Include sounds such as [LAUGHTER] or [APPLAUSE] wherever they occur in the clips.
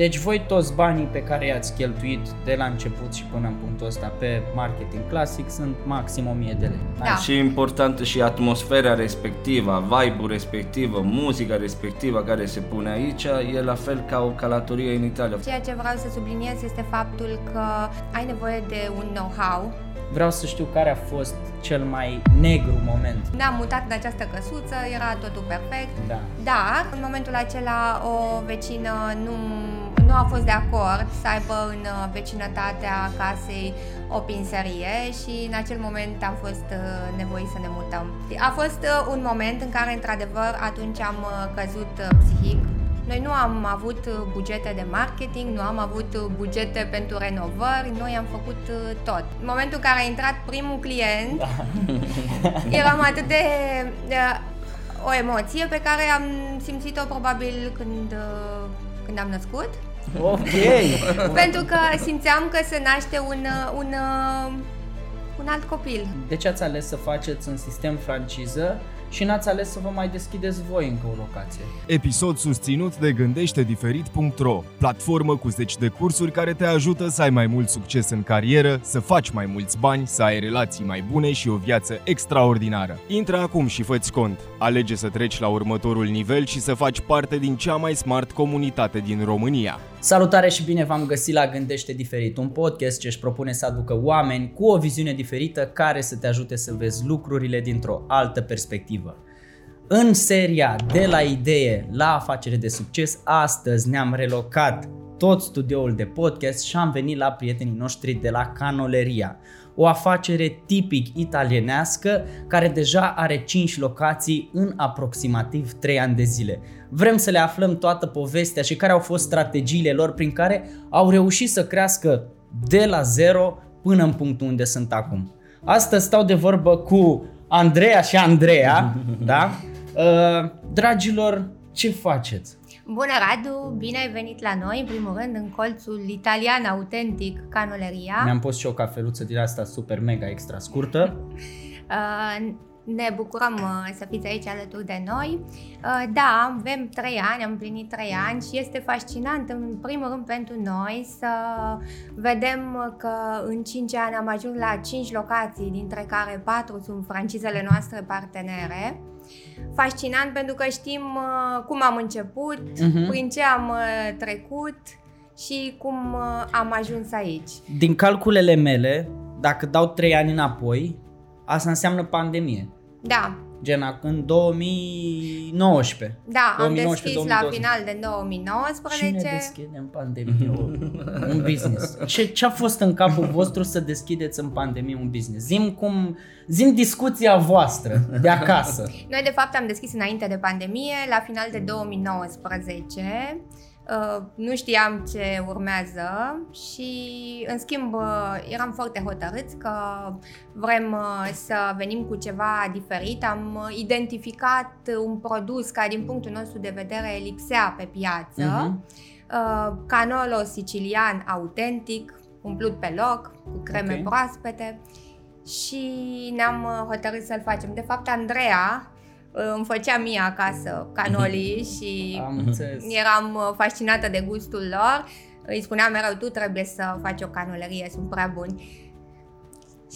Deci voi toți banii pe care i-ați cheltuit de la început și până în punctul ăsta pe marketing clasic sunt maxim 1000 de lei. Da. Și importantă și atmosfera respectivă, vibe-ul respectivă, muzica respectivă care se pune aici, e la fel ca o călătorie în Italia. Ceea ce vreau să subliniez este faptul că ai nevoie de un know-how Vreau să știu care a fost cel mai negru moment. Ne-am mutat în această căsuță, era totul perfect, Da. dar în momentul acela o vecină nu, nu a fost de acord să aibă în uh, vecinătatea casei o pinserie și în acel moment am fost uh, nevoiți să ne mutăm. A fost uh, un moment în care, într-adevăr, atunci am uh, căzut uh, psihic noi nu am avut uh, bugete de marketing, nu am avut uh, bugete pentru renovări, noi am făcut uh, tot. În momentul în care a intrat primul client, da. [LAUGHS] eram atât de, de o emoție pe care am simțit-o probabil când, când am născut. Ok! Pentru că simțeam că se naște un, un, un alt copil. De ce ați ales să faceți un sistem franciză și n-ați ales să vă mai deschideți voi încă o locație. Episod susținut de gândește-diferit.ro, platformă cu zeci de cursuri care te ajută să ai mai mult succes în carieră, să faci mai mulți bani, să ai relații mai bune și o viață extraordinară. Intră acum și fă cont. Alege să treci la următorul nivel și să faci parte din cea mai smart comunitate din România. Salutare și bine v-am găsit la Gândește Diferit, un podcast ce își propune să aducă oameni cu o viziune diferită care să te ajute să vezi lucrurile dintr-o altă perspectivă. În seria De la idee la afacere de succes, astăzi ne-am relocat tot studioul de podcast și am venit la prietenii noștri de la Canoleria, o afacere tipic italienească care deja are 5 locații în aproximativ 3 ani de zile. Vrem să le aflăm toată povestea și care au fost strategiile lor prin care au reușit să crească de la zero până în punctul unde sunt acum. Astăzi stau de vorbă cu Andreea și Andreea, da? Uh, dragilor, ce faceți? Bună, Radu! Bine ai venit la noi, în primul rând, în colțul italian autentic Canoleria. Ne-am pus și o cafeluță din asta super mega extra scurtă. [LAUGHS] uh, ne bucurăm uh, să fiți aici alături de noi. Uh, da, avem trei ani, am împlinit trei ani și este fascinant, în primul rând pentru noi, să vedem că în 5 ani am ajuns la 5 locații, dintre care 4 sunt francizele noastre partenere. Fascinant pentru că știm uh, cum am început, uh-huh. prin ce am trecut și cum am ajuns aici. Din calculele mele, dacă dau 3 ani înapoi, asta înseamnă pandemie. Da. Gen în 2019. Da, 2019, am deschis 2020. la final de 2019. Cine deschide în pandemie un business? Ce, ce a fost în capul vostru să deschideți în pandemie un business? Zim cum, zim discuția voastră de acasă. Noi de fapt am deschis înainte de pandemie, la final de 2019 Uh, nu știam ce urmează și, în schimb, uh, eram foarte hotărâți că vrem uh, să venim cu ceva diferit. Am identificat un produs care, din punctul nostru de vedere, lipsea pe piață. Uh-huh. Canolo sicilian autentic, umplut pe loc, cu creme okay. proaspete și ne-am hotărât să-l facem. De fapt, Andreea îmi făcea mie acasă canoli [LAUGHS] și Am eram uh, fascinată de gustul lor. Îi spuneam mereu, tu trebuie să faci o canolerie, sunt prea buni.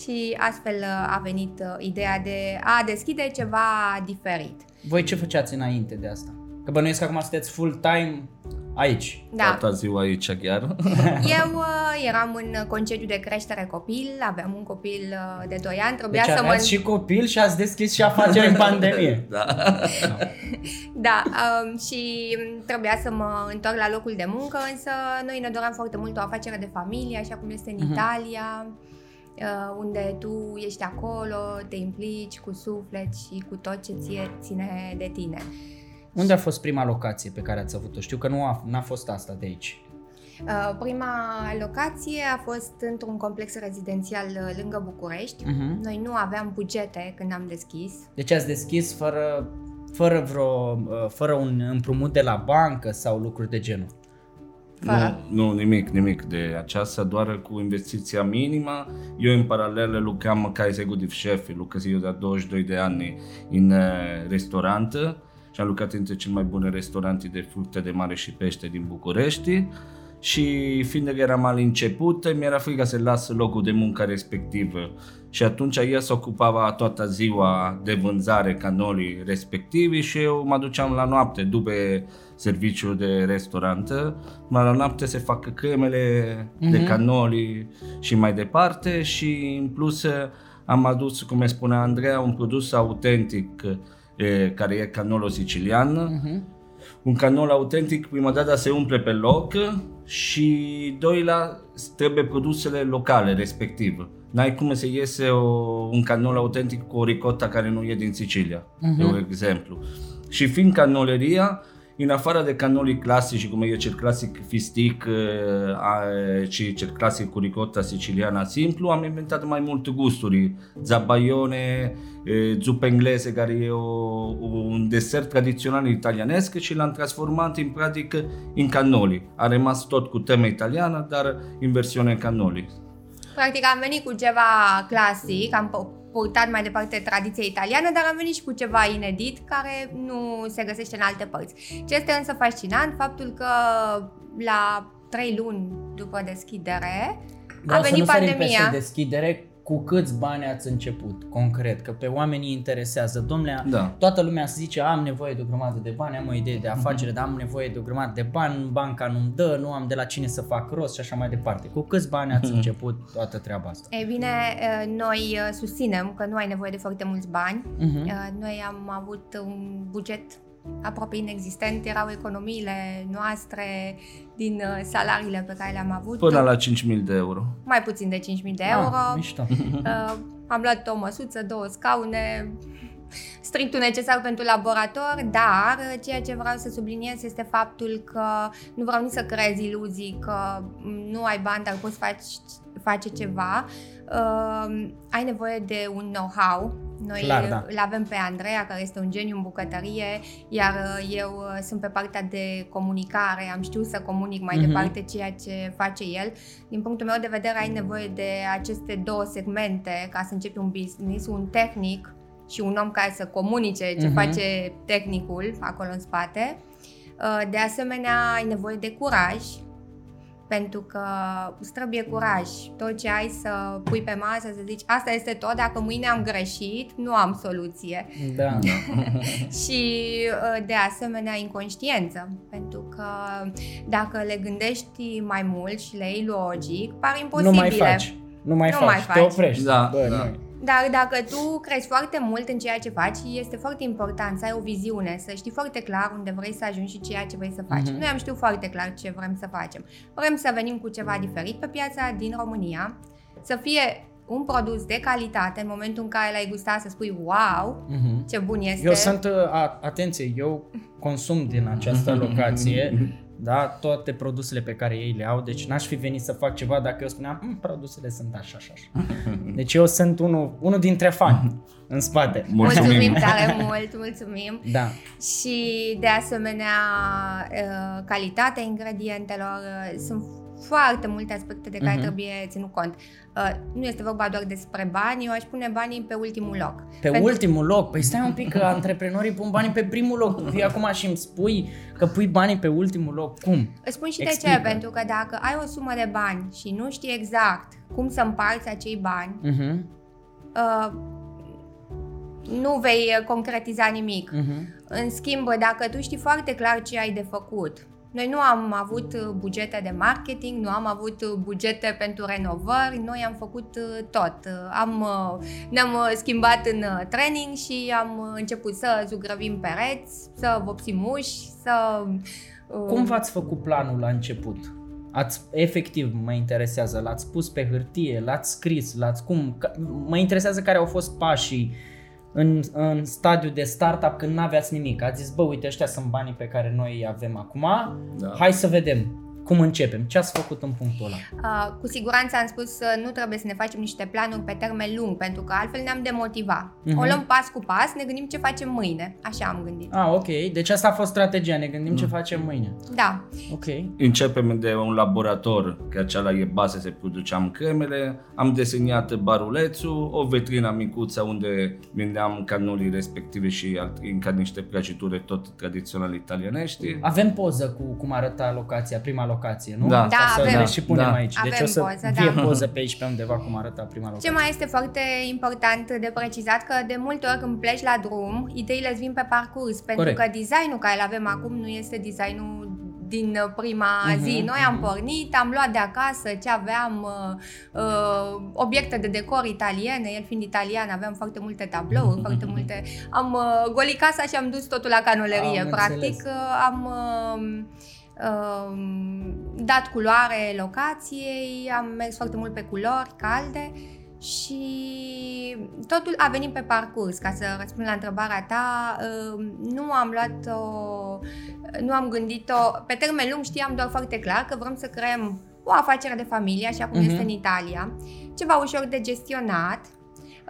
Și astfel uh, a venit uh, ideea de a deschide ceva diferit. Voi ce făceați înainte de asta? Că bănuiesc că acum sunteți full-time Aici. Da. Toată ziua aici chiar. [LAUGHS] Eu uh, eram în concediu de creștere copil, aveam un copil uh, de 2 ani, trebuia deci să mă... și copil și ați deschis și afaceri în [LAUGHS] pandemie. da. da, um, și trebuia să mă întorc la locul de muncă, însă noi ne doream foarte mult o afacere de familie, așa cum este în uh-huh. Italia, uh, unde tu ești acolo, te implici cu suflet și cu tot ce ție ține de tine. Unde a fost prima locație pe care ați avut-o? Știu că nu a, n-a fost asta de aici. Uh, prima locație a fost într-un complex rezidențial uh, lângă București. Uh-huh. Noi nu aveam bugete când am deschis. Deci ați deschis fără, fără, vreo, uh, fără un împrumut de la bancă sau lucruri de genul? Fără. Nu, nu, nimic, nimic de aceasta, doar cu investiția minimă. Eu în paralel lucram ca executiv chef, lucrez eu de 22 de ani în restaurant și am lucrat între cele mai bune restaurante de fructe de mare și pește din București și fiind că eram al început, mi-era frică să las locul de muncă respectiv. Și atunci el se ocupava toată ziua de vânzare canolii respectivi și eu mă duceam la noapte după serviciul de restaurant. Mă la noapte se fac cremele uh-huh. de canoli și mai departe și în plus am adus, cum spunea Andreea, un produs autentic e, care e canolo sicilian. Uh-huh. Un canol autentic, prima dată se umple pe loc și doilea trebuie produsele locale respectiv. N-ai cum să iese o, un canol autentic cu o ricotta care nu e din Sicilia, uh-huh. de un exemplu. Și fiind canoleria, în afară de canolii clasici, cum e cel clasic fistic și cel clasic cu ricotta siciliana simplu, am inventat mai multe gusturi. Zabaione, zupă engleze, care e o, un desert tradițional italianesc și l-am transformat în practic în canoli. A rămas tot cu temă italiană, dar în versiune canoli. Practic am venit cu ceva clasic, am purtat mai departe tradiția italiană, dar am venit și cu ceva inedit care nu se găsește în alte părți. Ce este însă fascinant, faptul că la trei luni după deschidere Vreau a venit să nu pandemia. Peste deschidere, cu câți bani ați început, concret, că pe oamenii interesează. Domnule, Da. toată lumea se zice, am nevoie de o grămadă de bani, am o idee de afacere, dar am nevoie de o grămadă de bani, banca nu-mi dă, nu am de la cine să fac rost și așa mai departe. Cu câți bani ați început toată treaba asta? Ei bine, eh, noi eh, susținem că nu ai nevoie de foarte mulți bani. Mhm. Eh, Noi am avut un buget aproape inexistent, erau economiile noastre din eh, salariile pe care le-am avut. Până la 5.000 de euro. Mai puțin de 5.000 de euro. Ah, mișto. Uh, am luat o măsuță, două scaune, strictul necesar pentru laborator, dar uh, ceea ce vreau să subliniez este faptul că nu vreau nici să creez iluzii că mm, nu ai bani, dar poți face, face ceva. Uh, ai nevoie de un know-how. Noi Clar, da. îl avem pe Andreea, care este un geniu în bucătărie, iar uh, eu uh, sunt pe partea de comunicare, am știut să comunic mai Mhm. departe ceea ce face el. Din punctul meu de vedere, ai nevoie de aceste două segmente ca să începi un business, un tehnic și un om care să comunice ce Mhm. face tehnicul acolo în spate. Uh, De asemenea, ai nevoie de curaj, pentru că îți trebuie curaj. Tot ce ai să pui pe masă, să zici, asta este tot, dacă mâine am greșit, nu am soluție. Da. [LAUGHS] Și uh, de asemenea inconștiență, pentru că dacă le gândești mai mult și le iei logic, par Nu imposibile. mai faci. Nu mai Nu faci, mai te faci. oprești. Da, Bă, da. nu. Dar dacă tu crezi foarte mult în ceea ce faci, este foarte important să ai o viziune, să știi foarte clar unde vrei să ajungi și ceea ce vrei să faci. Mhm. Noi am știut foarte clar ce vrem să facem. Vrem să venim cu ceva diferit pe piața din România, să fie un produs de calitate în momentul în care l-ai gustat să spui wow, Mhm. ce bun este. Eu sunt, uh, a, atenție, eu consum din această [LAUGHS] locație, da, toate produsele pe care ei le au, deci n-aș fi venit să fac ceva dacă eu spuneam, "Mm, produsele sunt așa și așa. [LAUGHS] Deci eu sunt unul, unul dintre fani în spate. [LAUGHS] Mulțumim Mulțumim. tare mult, mulțumim. Da. Și de asemenea, uh, calitatea ingredientelor, uh, sunt foarte multe aspecte de care Mhm. trebuie ținut cont. Uh, Nu este vorba doar despre bani, eu aș pune banii pe ultimul loc. Pe Pentru- ultimul loc, păi stai un pic că antreprenorii pun banii pe primul loc. Tu vii [LAUGHS] acum și îmi spui că pui banii pe ultimul loc. Cum? Îți spun și Explică. de ce, pentru că dacă ai o sumă de bani și nu știi exact cum să împarți acei bani, Mhm. uh, nu vei uh, concretiza nimic. Mhm. În schimb, dacă tu știi foarte clar ce ai de făcut, noi nu am avut uh, bugete de marketing, nu am avut uh, bugete pentru renovări, noi am făcut uh, tot. Uh, Am, uh, ne-am uh, schimbat în uh, training și am uh, început să zugrăvim pereți, să vopsim uși, să... uh, Cum v-ați făcut planul la început? Ați, efectiv, mă interesează, l-ați pus pe hârtie, l-ați scris, l-ați cum? Ca- Mă interesează care au fost pașii în, în stadiu de startup când n-aveați nimic. Ați zis, bă, uite, ăștia sunt banii pe care noi îi avem acum, Da. hai să vedem cum începem. Ce ați făcut în punctul ăla? Uh, cu siguranță am spus că nu trebuie să ne facem niște planuri pe termen lung, pentru că altfel ne-am demotiva. Mhm. O luăm pas cu pas, ne gândim ce facem mâine. Așa am gândit. Ah, ok. Deci asta a fost strategia, ne gândim ce facem mâine. Da. Ok. Începem de un laborator, că acela e bază să produceam cremele, am desenat barulețul, o vitrină micuță unde vindeam canolii respective și alt- încă niște prăjituri tot tradiționale italianești. Avem poză cu cum arăta locația, prima locație locație, nu? Da. Da, Ca să avem. le și punem Da. aici. Deci Avem o să poză, fie da. poză pe aici pe undeva cum arăta prima locație. Ce mai este foarte important de precizat că de multe ori când pleci la drum, ideile îți vin pe parcurs, pentru Corect. că designul care îl avem acum nu este designul din uh, prima Mhm, zi. Noi am mhm. pornit, am luat de acasă ce aveam, uh, uh, obiecte de decor italiene, el fiind italian, aveam foarte multe tablouri, [LAUGHS] foarte multe... Am uh, golit casa și am dus totul la canolerie. Am Practic înțeles. uh, am... Uh, um, dat culoare locației, am mers foarte mult pe culori calde și totul a venit pe parcurs. Ca să răspund la întrebarea ta, um, nu am luat o, nu am gândit-o, pe termen lung știam doar foarte clar că vrem să creăm o afacere de familie, așa cum Mhm. este în Italia, ceva ușor de gestionat.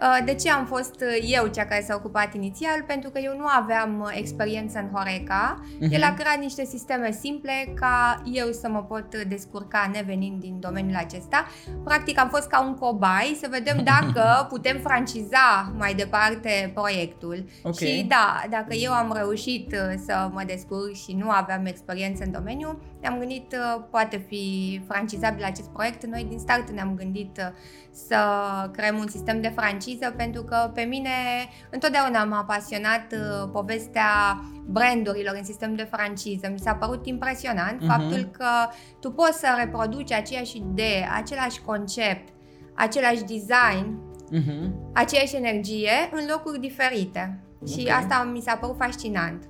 Uh, De ce am fost uh, eu cea care s-a ocupat inițial? Pentru că eu nu aveam uh, experiență în Horeca. Mhm. El a creat niște sisteme simple ca eu să mă pot uh, descurca nevenind din domeniul acesta. Practic am fost ca un cobai să vedem [LAUGHS] dacă putem franciza mai departe proiectul. Ok. Și da, dacă eu am reușit uh, să mă descurc și nu aveam experiență în domeniu, ne-am gândit uh, poate fi francizabil acest proiect. Noi din start ne-am gândit uh, să creăm un sistem de franciză pentru că pe mine întotdeauna m-a pasionat uh, povestea brandurilor în sistem de franciză. Mi s-a părut impresionant Mhm. faptul că tu poți să reproduci aceeași idee, același concept, același design, Mhm. aceeași energie în locuri diferite. Și Ok. asta mi s-a părut fascinant.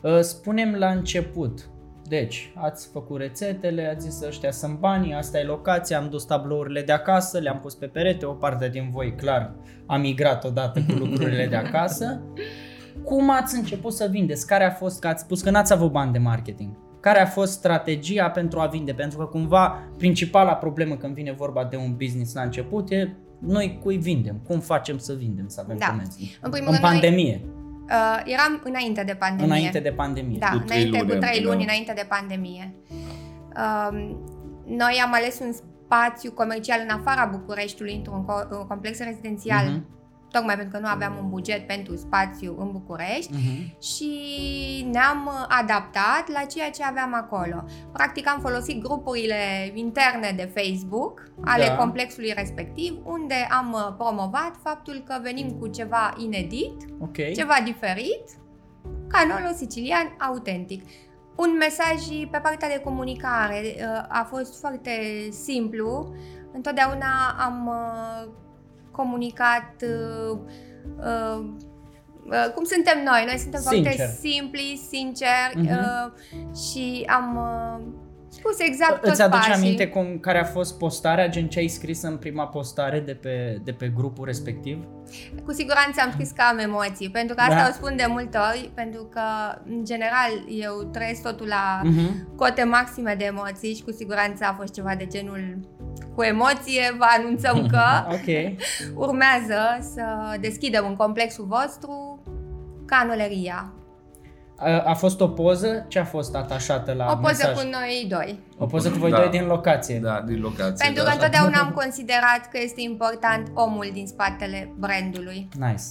Uh, Spunem la început. Deci, ați făcut rețetele, ați zis ăștia sunt banii, asta e locația, am dus tablourile de acasă, le-am pus pe perete, o parte din voi, clar, a migrat odată cu lucrurile de acasă. [LAUGHS] Cum ați început să vindeți? Care a fost, că ați spus că n-ați avut bani de marketing. Care a fost strategia pentru a vinde? Pentru că cumva principala problemă când vine vorba de un business la început e noi cui vindem, cum facem să vindem, să avem Da. comenzi. În primul În rând, noi, pandemie, uh, eram înainte de pandemie. înainte de pandemie. Da, Cu trei înainte, luni, cu trei da. luni înainte de pandemie. Um, noi am ales un spațiu comercial în afara Bucureștiului, într-un co- un complex rezidențial, Mhm. Tocmai pentru că nu aveam un buget pentru spațiu în București Mhm. și ne-am uh, adaptat la ceea ce aveam acolo. Practic am folosit grupurile interne de Facebook ale Da. complexului respectiv, unde am uh, promovat faptul că venim cu ceva inedit, Ok. ceva diferit, canolul sicilian autentic. Un mesaj pe partea de comunicare uh, a fost foarte simplu. Întotdeauna am uh, comunicat uh, uh, uh, cum suntem noi. Noi suntem Sincer. foarte simpli, sinceri Mhm. uh, și am uh, spus exact toți Îți aduce pașii. aminte cum, care a fost postarea, gen ce ai scris în prima postare de pe, de pe grupul respectiv? Cu siguranță am scris că am emoții, pentru că asta Da. o spun de multe ori, pentru că, în general, eu trăiesc totul la Mhm. cote maxime de emoții și cu siguranță a fost ceva de genul cu emoție, vă anunțăm [LAUGHS] că Ok. urmează să deschidem în complexul vostru canoleria. A, a fost o poză? Ce a fost atașată la o poză mesaj? cu noi doi. O poză cu voi Da. doi din locație. Da, din locație. Pentru da. că întotdeauna am considerat că este important omul din spatele brandului. Nice.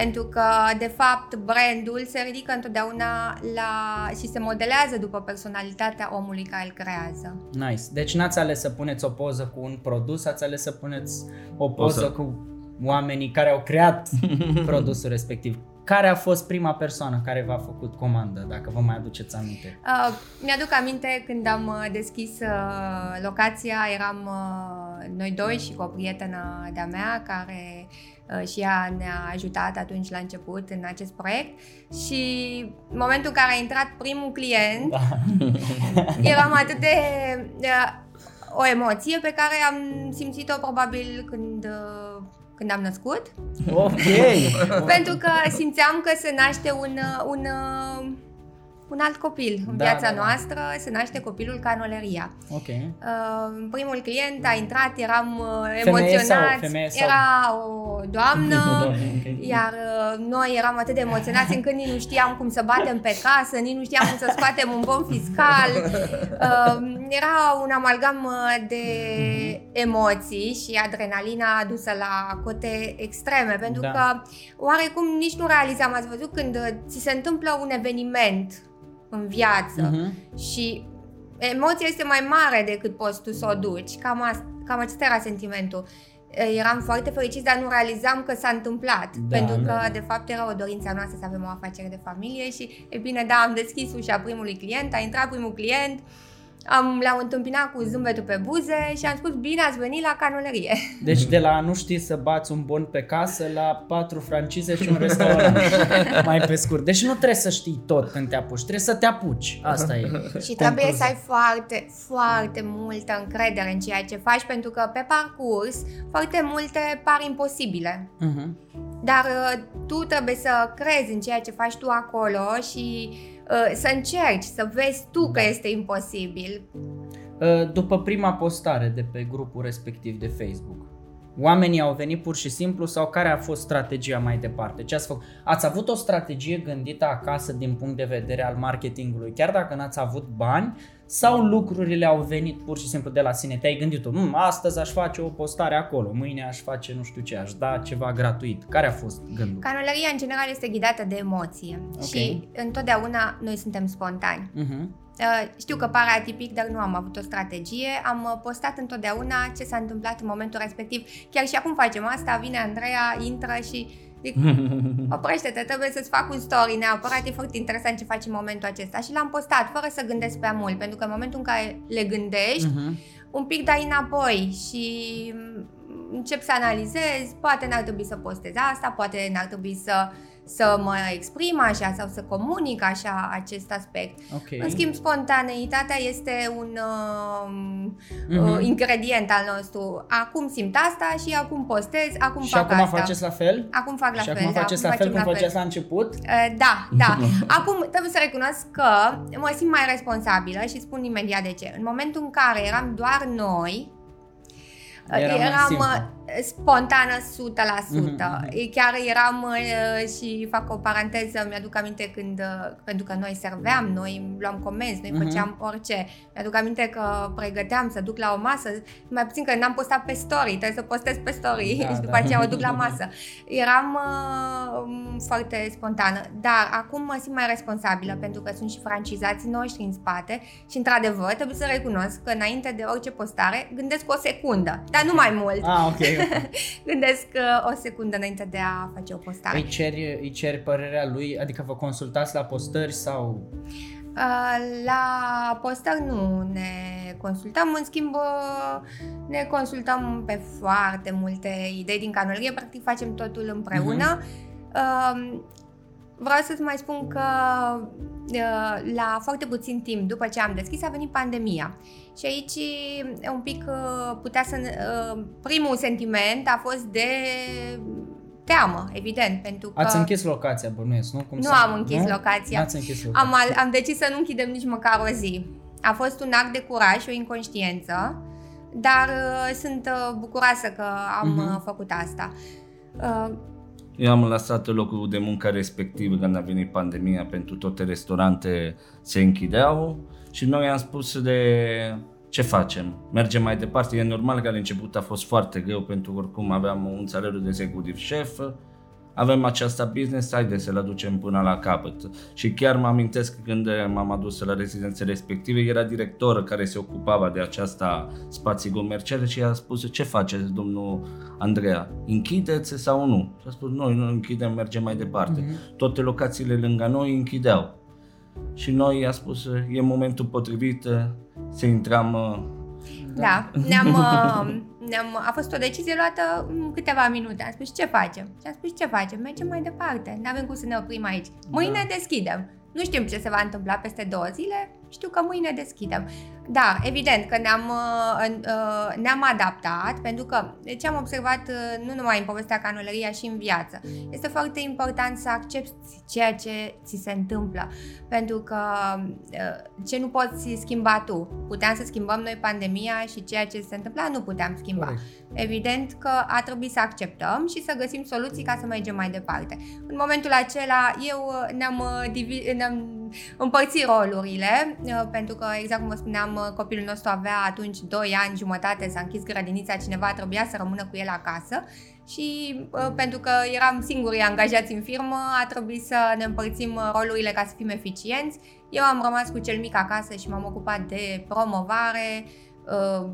Pentru că, de fapt, brandul se ridică întotdeauna la și se modelează după personalitatea omului care îl creează. Nice. Deci n-ați ales să puneți o poză cu un produs, ați ales să puneți o poză Poză. cu oamenii care au creat [LAUGHS] produsul respectiv. Care a fost prima persoană care v-a făcut comandă, dacă vă mai aduceți aminte? Uh, mi-aduc aminte când am uh, deschis uh, locația, eram uh, noi doi și cu o prietenă de-a mea care uh, și ea ne-a ajutat atunci la început în acest proiect și în momentul în care a intrat primul client, Da. [LAUGHS] eram atât de, de o emoție pe care am simțit-o probabil când, uh, când am născut. Ok. [LAUGHS] Pentru că simțeam că se naște un, uh, un, uh, un alt copil în Da, viața da, da. noastră, se naște copilul Canoleria. ok. Uh, primul client a intrat, eram uh, Femeie emoționați, sau- femeie sau- era [LAUGHS] o doamnă, Ok. iar uh, noi eram atât de emoționați încât nici nu știam cum să batem pe casă, nici nu știam cum să scoatem un bon fiscal. Uh, era un amalgam uh, de emoții și adrenalina adusă la cote extreme, pentru Da. că oarecum nici nu realizam, ați văzut când uh, ți se întâmplă un eveniment în viață Mhm. și emoția este mai mare decât poți tu să o duci. Cam, asta, cam acesta era sentimentul. Eram foarte fericiți, dar nu realizam că s-a întâmplat. Da, pentru că, da. de fapt, era o dorință a noastră să avem o afacere de familie și, e bine, da, am deschis ușa primului client, a intrat primul client, am, l-am întâmpinat cu zâmbetul pe buze și am spus, bine ați venit la canolerie. [LAUGHS] Deci de la a nu știi să bați un bon pe casă la patru francize și un restaurant. [LAUGHS] Mai pe scurt. Deci nu trebuie să știi tot când te apuci, trebuie să te apuci. Asta e. [LAUGHS] Și trebuie să ai foarte, foarte multă încredere în ceea ce faci, pentru că pe parcurs foarte multe par imposibile. Uh-huh. Dar uh, tu trebuie să crezi în ceea ce faci tu acolo și uh, să încerci, să vezi tu că este imposibil. Uh, După prima postare de pe grupul respectiv de Facebook, oamenii au venit pur și simplu sau care a fost strategia mai departe? Ce ați făcut? Ați avut o strategie gândită acasă din punct de vedere al marketingului, chiar dacă n-ați avut bani, sau lucrurile au venit pur și simplu de la sine? Te-ai gândit tu, "Mm, astăzi aș face o postare acolo, mâine aș face nu știu ce, aș da ceva gratuit. Care a fost gândul? Canoleria în general este ghidată de emoție Ok. și întotdeauna noi suntem spontani. Uh-huh. Uh, Știu că pare atipic, dar nu am avut o strategie. Am uh, postat întotdeauna ce s-a întâmplat în momentul respectiv. Chiar și acum facem asta, vine Andreea, intră și zic, [LAUGHS] oprește-te, trebuie să-ți fac un story neapărat, e foarte interesant ce faci în momentul acesta. Și l-am postat fără să gândesc prea mult, pentru că în momentul în care le gândești, Uh-huh. un pic dai înapoi și mm, începi să analizezi, poate n-ar trebui să postez asta, poate n-ar trebui să, să mă exprim așa sau să comunic așa acest aspect. Ok. În schimb, spontaneitatea este un uh, Mhm. uh, ingredient al nostru. Acum simt asta și acum postez, acum și fac acum asta. faceți la fel? Acum fac la și fel, acum da, faceți la fel facem cum făceați la început? Uh, Da, da. [LAUGHS] Acum trebuie să recunosc că mă simt mai responsabilă și spun imediat de ce. În momentul în care eram doar noi, uh, Era mai eram simplu. uh, spontană 100%. Mhm, Chiar eram uh, și fac o paranteză, mi-aduc aminte când, uh, pentru că noi serveam, noi luam comenzi, noi Mhm. făceam orice. Mi-aduc aminte că pregăteam să duc la o masă, mai puțin că n-am postat pe story, trebuie să postez pe story Da, [LAUGHS] și după da. aceea o duc la masă. Eram uh, foarte spontană, dar acum mă simt mai responsabilă pentru că sunt și francizații noștri în spate și într-adevăr trebuie să recunosc că înainte de orice postare gândesc o secundă, dar nu mai mult. Ah, ok. [LAUGHS] Gândesc uh, o secundă înainte de a face o postare. Îi ceri, îi ceri părerea lui? Adică vă consultați la postări sau... Uh, La postări nu ne consultăm, în schimb uh, ne consultăm pe foarte multe idei din canolerie, practic facem totul împreună. Uh, Vreau să-ți mai spun că uh, la foarte puțin timp după ce am deschis a venit pandemia și aici uh, un pic uh, putea să... uh, Primul sentiment a fost de teamă, evident, pentru că... Ați închis locația, bănuiesc, nu? Cum Nu să- am închis nu? locația. N-ați închis locația. Am, al- am decis să nu închidem nici măcar o zi. A fost un act de curaj și o inconștiență, dar uh, sunt uh, bucuroasă că am Mhm. uh, făcut asta. Uh, Eu am lăsat locul de muncă respectiv când a venit pandemia pentru toate restaurante se închideau și noi am spus de ce facem? Mergem mai departe? E normal că la început a fost foarte greu pentru că oricum aveam un salariu de executiv șef, avem aceasta business, haide să-l aducem până la capăt. Și chiar mă amintesc că când m-am adus la rezidențe respective, era director care se ocupava de aceasta spații comerciale și a spus ce faceți, domnul Andreea, închideți sau nu? Și a spus, noi nu închidem, mergem mai departe. Mhm. Toate locațiile lângă noi închideau. Și noi a spus, e momentul potrivit să intrăm uh, da, ne-am, uh, ne-am, a fost o decizie luată în câteva minute. Am spus ce facem? Și am spus ce facem? Mergem mai departe. Nu avem cum să ne oprim aici. Mâine deschidem. Nu știm ce se va întâmpla peste două zile, știu că mâine deschidem. Da, evident că ne-am, uh, în- uh, ne-am adaptat, pentru că ce am observat uh, nu numai în povestea canoleria și în viață, este foarte important să accepti ceea ce ți se întâmplă, pentru că uh, ce nu poți schimba tu. Puteam să schimbăm noi pandemia și ceea ce se întâmpla nu puteam schimba. Corect. Evident că a trebuit să acceptăm și să găsim soluții ca să mergem mai departe. În momentul acela, eu uh, ne-am, uh, divi- ne-am împărți rolurile, uh, pentru că, exact cum vă spuneam, uh, copilul nostru avea atunci 2 ani jumătate, s-a închis grădinița, cineva trebuia să rămână cu el acasă și uh, pentru că eram singurii angajați în firmă, a trebuit să ne împărțim rolurile ca să fim eficienți. Eu am rămas cu cel mic acasă și m-am ocupat de promovare, uh,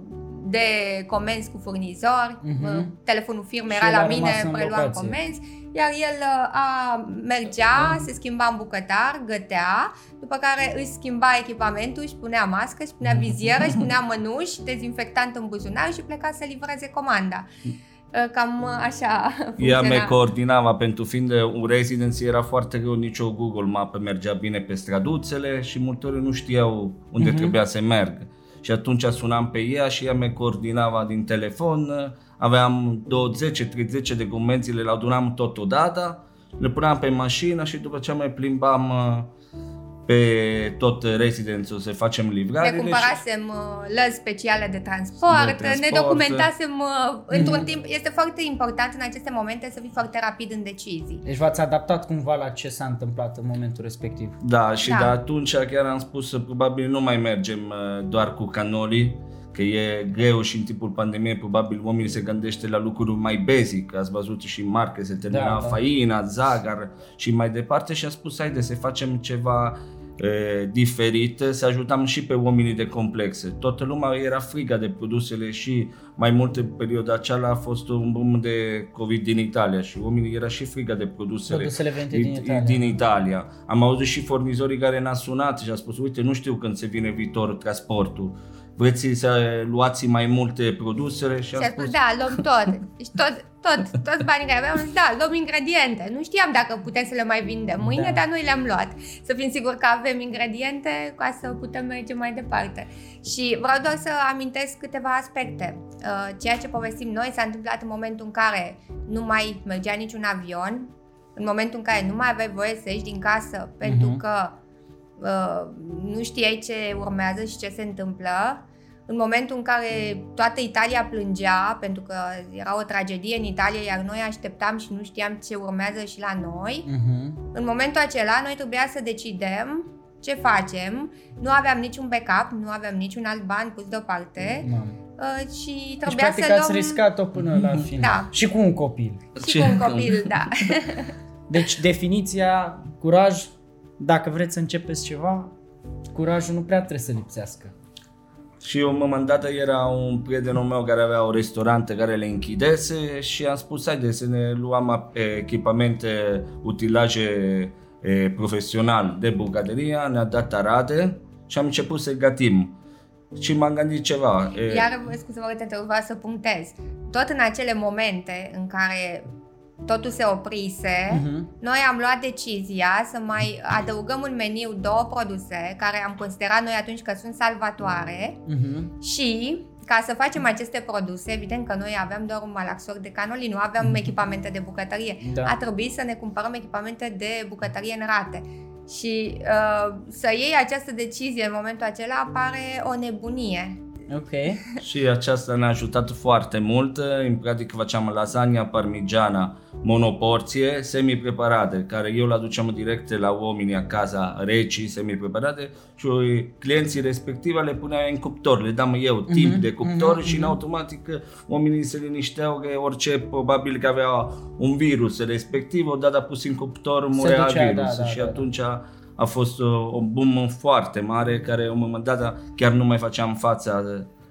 de comenzi cu furnizori, uh-huh. telefonul firmei era la mine, preluam comenzi, iar el uh, a, mergea, uh-huh. se schimba în bucătar, gătea, după care își schimba echipamentul, își punea mască, își punea vizieră, își punea mănuși, dezinfectant în buzunar și pleca să livreze comanda. Uh, cam așa Ea me coordinava pentru fiind un residence era foarte greu, nicio Google Map mergea bine pe straduțele și multe ori nu știau unde uh-huh. trebuia să meargă și atunci sunam pe ea și ea me coordinava din telefon, aveam 20-30 de comenzi, le adunam totodată, le puneam pe mașină și după ce mai plimbam pe tot rezidențul să facem livrare. Ne cumpărasem și... lăzi speciale de transport, de transport, ne documentasem mm. într-un timp. Este foarte important în aceste momente să fii foarte rapid în decizii. Deci v-ați adaptat cumva la ce s-a întâmplat în momentul respectiv. Da, și da. de atunci chiar am spus să probabil nu mai mergem doar cu canoli, că e greu și în timpul pandemiei probabil oamenii se gândește la lucruri mai basic, ați văzut și în marke, se termina da, da. faina, zagar și mai departe și a spus haide să facem ceva diferit, să ajutăm și pe oamenii de complexe. Toată lumea era friga de produsele și mai multe perioada aceea a fost un boom de COVID din Italia și oamenii era și friga de produsele, produsele din, din, Italia. din Italia. Am auzit și furnizorii care ne-a sunat și a spus, uite, nu știu când se vine viitor transportul vreți să luați mai multe produsele? Și, a spus, spus, da, luăm tot. Deci tot, tot, toți banii care aveam, da, luăm ingrediente. Nu știam dacă putem să le mai vindem mâine, da. dar noi le-am luat. Să fim siguri că avem ingrediente ca să putem merge mai departe. Și vreau doar să amintesc câteva aspecte. Uh, ceea ce povestim noi s-a întâmplat în momentul în care nu mai mergea niciun avion, în momentul în care nu mai aveai voie să ieși din casă pentru uh-huh. că uh, nu știai ce urmează și ce se întâmplă, în momentul în care toată Italia plângea, pentru că era o tragedie în Italia, iar noi așteptam și nu știam ce urmează și la noi, uh-huh. în momentul acela noi trebuia să decidem ce facem. Nu aveam niciun backup, nu aveam niciun alt ban pus deoparte. Uh, și deci, trebuia deci, să luăm... ați riscat-o până la [LAUGHS] final. Da. Și cu un copil. Și ce? cu un copil, [LAUGHS] da. deci definiția, curaj, dacă vreți să începeți ceva, curajul nu prea trebuie să lipsească. Și un moment dat era un prietenul meu care avea o restaurant care le închidese și am spus haide să ne luăm echipamente, utilaje e, profesional de bucătărie, ne-a dat arate și am început să gătim. Și m-am gândit ceva. E... Iar, scuze, vă vreau să punctez. Tot în acele momente în care totul se oprise, uh-huh. noi am luat decizia să mai adăugăm în meniu două produse care am considerat noi atunci că sunt salvatoare uh-huh. și ca să facem aceste produse, evident că noi aveam doar un malaxor de canoli, nu aveam uh-huh. echipamente de bucătărie. Da. A trebuit să ne cumpărăm echipamente de bucătărie în rate. Și uh, să iei această decizie în momentul acela pare o nebunie. Ok. [LAUGHS] Și aceasta ne-a ajutat foarte mult. În practică făceam lasagna parmigiana monoporție semi-preparate, care eu le aduceam direct la oamenii acasă, reci, semi-preparate și clienții respective le puneam în cuptor, le dam eu mhm, timp mm-hmm, de cuptor mm-hmm, și în mhm. automatic oamenii se linișteau că orice probabil că avea un virus respectiv, odată pus în cuptor murea virus da, da, și da, atunci da a fost o, o boom foarte mare care în un moment dat chiar nu mai făceam fața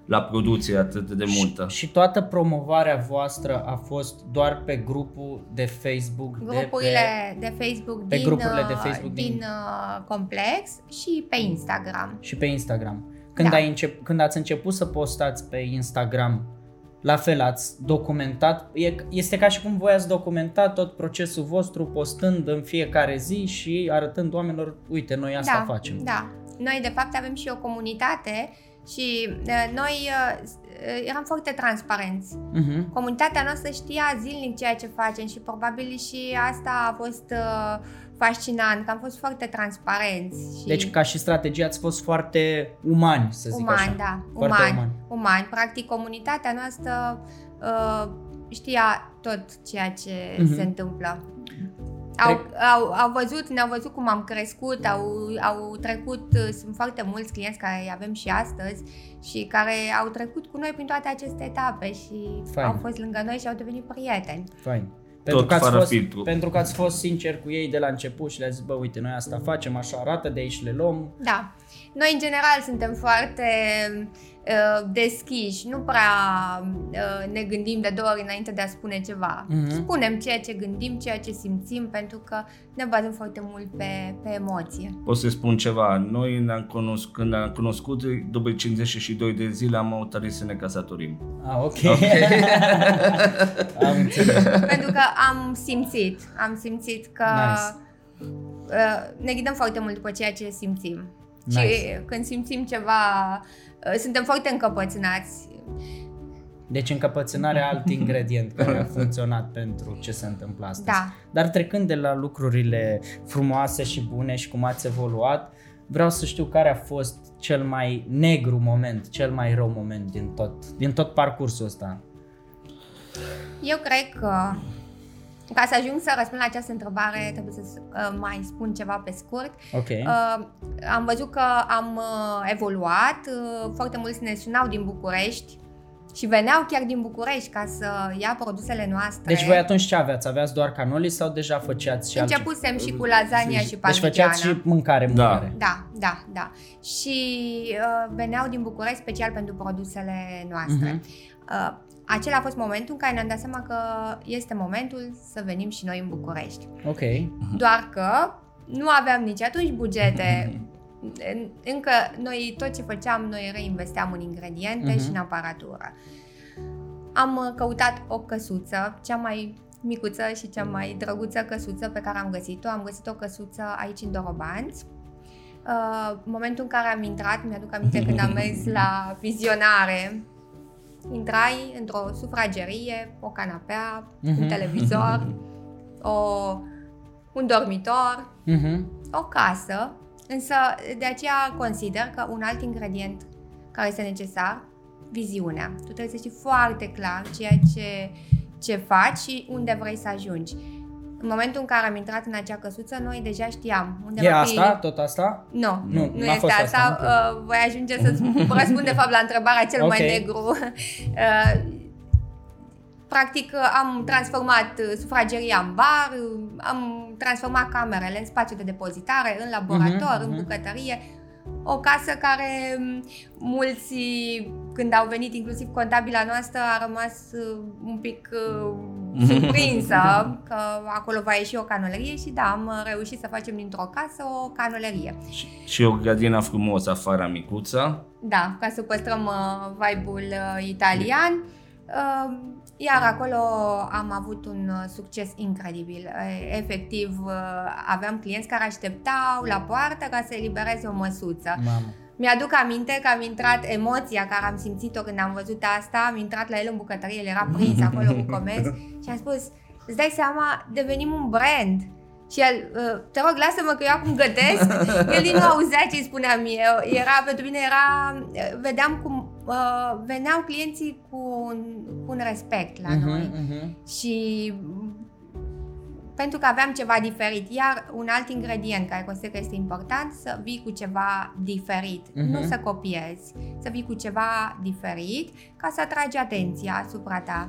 la producție atât de multă. Și, și toată promovarea voastră a fost doar pe grupul de Facebook Grupurile de, pe, de Facebook pe din, grupurile de Facebook din, din uh, complex și pe Instagram. Și pe Instagram. Când, da. ai încep, când ați început să postați pe Instagram la fel, ați documentat, este ca și cum voi ați documentat tot procesul vostru postând în fiecare zi și arătând oamenilor, uite, noi asta da, facem. Da, noi de fapt avem și o comunitate și uh, noi uh, eram foarte transparenți. Uh-huh. Comunitatea noastră știa zilnic ceea ce facem și probabil și asta a fost uh, fascinant, că am fost foarte transparenți. Și... Deci ca și strategie ați fost foarte umani, să zic umani, așa. Da, foarte umani, umani. umani. Practic comunitatea noastră uh, știa tot ceea ce uh-huh. se întâmplă. Au, au, au văzut, ne-au văzut cum am crescut, au, au trecut, sunt foarte mulți clienți care îi avem și astăzi și care au trecut cu noi prin toate aceste etape și Fain. au fost lângă noi și au devenit prieteni. Fain. Pentru Tot că, ați fără fost, filtru. pentru că ați fost sincer cu ei de la început și le-ați zis, bă, uite, noi asta facem, așa arată, de aici le luăm. Da. Noi, în general, suntem foarte uh, deschiși. Nu prea uh, ne gândim de două ori înainte de a spune ceva. Mhm. Spunem ceea ce gândim, ceea ce simțim, pentru că ne bazăm foarte mult pe, pe emoție. Pot să spun ceva. Noi ne-am cunoscut, când ne-am cunoscut, după 52 de zile am hotărât să ne căsătorim. Ah, ok. [LAUGHS] Am înțeles. pentru că am simțit. Am simțit că Nice. uh, ne ghidăm foarte mult după ceea ce simțim. Și Nice. când simțim ceva, uh, suntem foarte încăpățânați. Deci încăpățânarea alt [LAUGHS] ingredient care a funcționat pentru ce se întâmplă astăzi. Da. Dar trecând de la lucrurile frumoase și bune și cum ați evoluat, vreau să știu care a fost cel mai negru moment, cel mai rău moment din tot, din tot parcursul ăsta. Eu cred că ca să ajung să răspund la această întrebare, trebuie să uh, mai spun ceva pe scurt. Ok. Uh, am văzut că am uh, evoluat, uh, foarte mulți ne sunau din București și veneau chiar din București ca să ia produsele noastre. Deci voi atunci ce aveați? Aveați doar canoli sau deja făceați și altceva? Începusem și cu lasagna și Deci parmigiana. făceați și mâncare, Da. mâncare. Da, da, da. Și uh, veneau din București special pentru produsele noastre. Mhm. Uh, acela a fost momentul în care ne-am dat seama că este momentul să venim și noi în București. Ok. Doar că nu aveam nici atunci bugete. În- [LAUGHS] Încă noi tot ce făceam, noi reinvesteam în ingrediente Mhm. și în aparatură. Am uh, căutat o căsuță, cea mai micuță și cea mai drăguță căsuță pe care am găsit-o. Am găsit o căsuță aici în Dorobanți. Uh, în momentul în care am intrat, mi-aduc aminte când am mers la vizionare, intrai într-o sufragerie, o canapea, un Mhm. televizor, o, un dormitor, Mhm. o casă, însă de aceea consider că un alt ingredient care este necesar, viziunea. Tu trebuie să știi foarte clar ceea ce, ce faci și unde vrei să ajungi. În momentul în care am intrat în acea căsuță, noi deja știam unde E va fi... asta? Tot asta? Nu, Nu, nu, nu n-a este fost asta. asta, Uh, voi ajunge să [LAUGHS] [LAUGHS] răspund de fapt la întrebarea cel mai Ok. negru. [LAUGHS] Uh, practic uh, am transformat uh, sufrageria în bar, uh, am transformat camerele în spațiu de depozitare, în laborator, Mhm, în mhm. bucătărie. O casă care m, mulți, când au venit, inclusiv contabila noastră, a rămas uh, un pic uh, surprinsă [LAUGHS] că acolo va ieși o canolerie și da, am uh, reușit să facem dintr-o casă o canolerie. Și, și o grădină frumoasă afară micuță. Da, ca să păstrăm uh, vibe-ul uh, italian. Uh, iar acolo am avut un uh, succes incredibil. Uh, efectiv, uh, aveam clienți care așteptau la poartă ca să elibereze o măsuță. Mamă. Mi-aduc aminte că am intrat, emoția care am simțit-o când am văzut asta, am intrat la el în bucătărie, el era prins acolo cu comenzi [LAUGHS] și am spus, îți dai seama, devenim un brand. Și el, "Uh, te rog, lasă-mă că eu acum gătesc. [LAUGHS] El din nou auzea ce îi spuneam eu. Era, pentru mine era, vedeam cum uh, veneau clienții cu un, cu un respect la Mhm, noi. mhm. Și pentru că aveam ceva diferit. Iar un alt ingredient care consider că este important, să vii cu ceva diferit. Mhm. Nu să copiezi, să vii cu ceva diferit ca să atragi atenția asupra ta.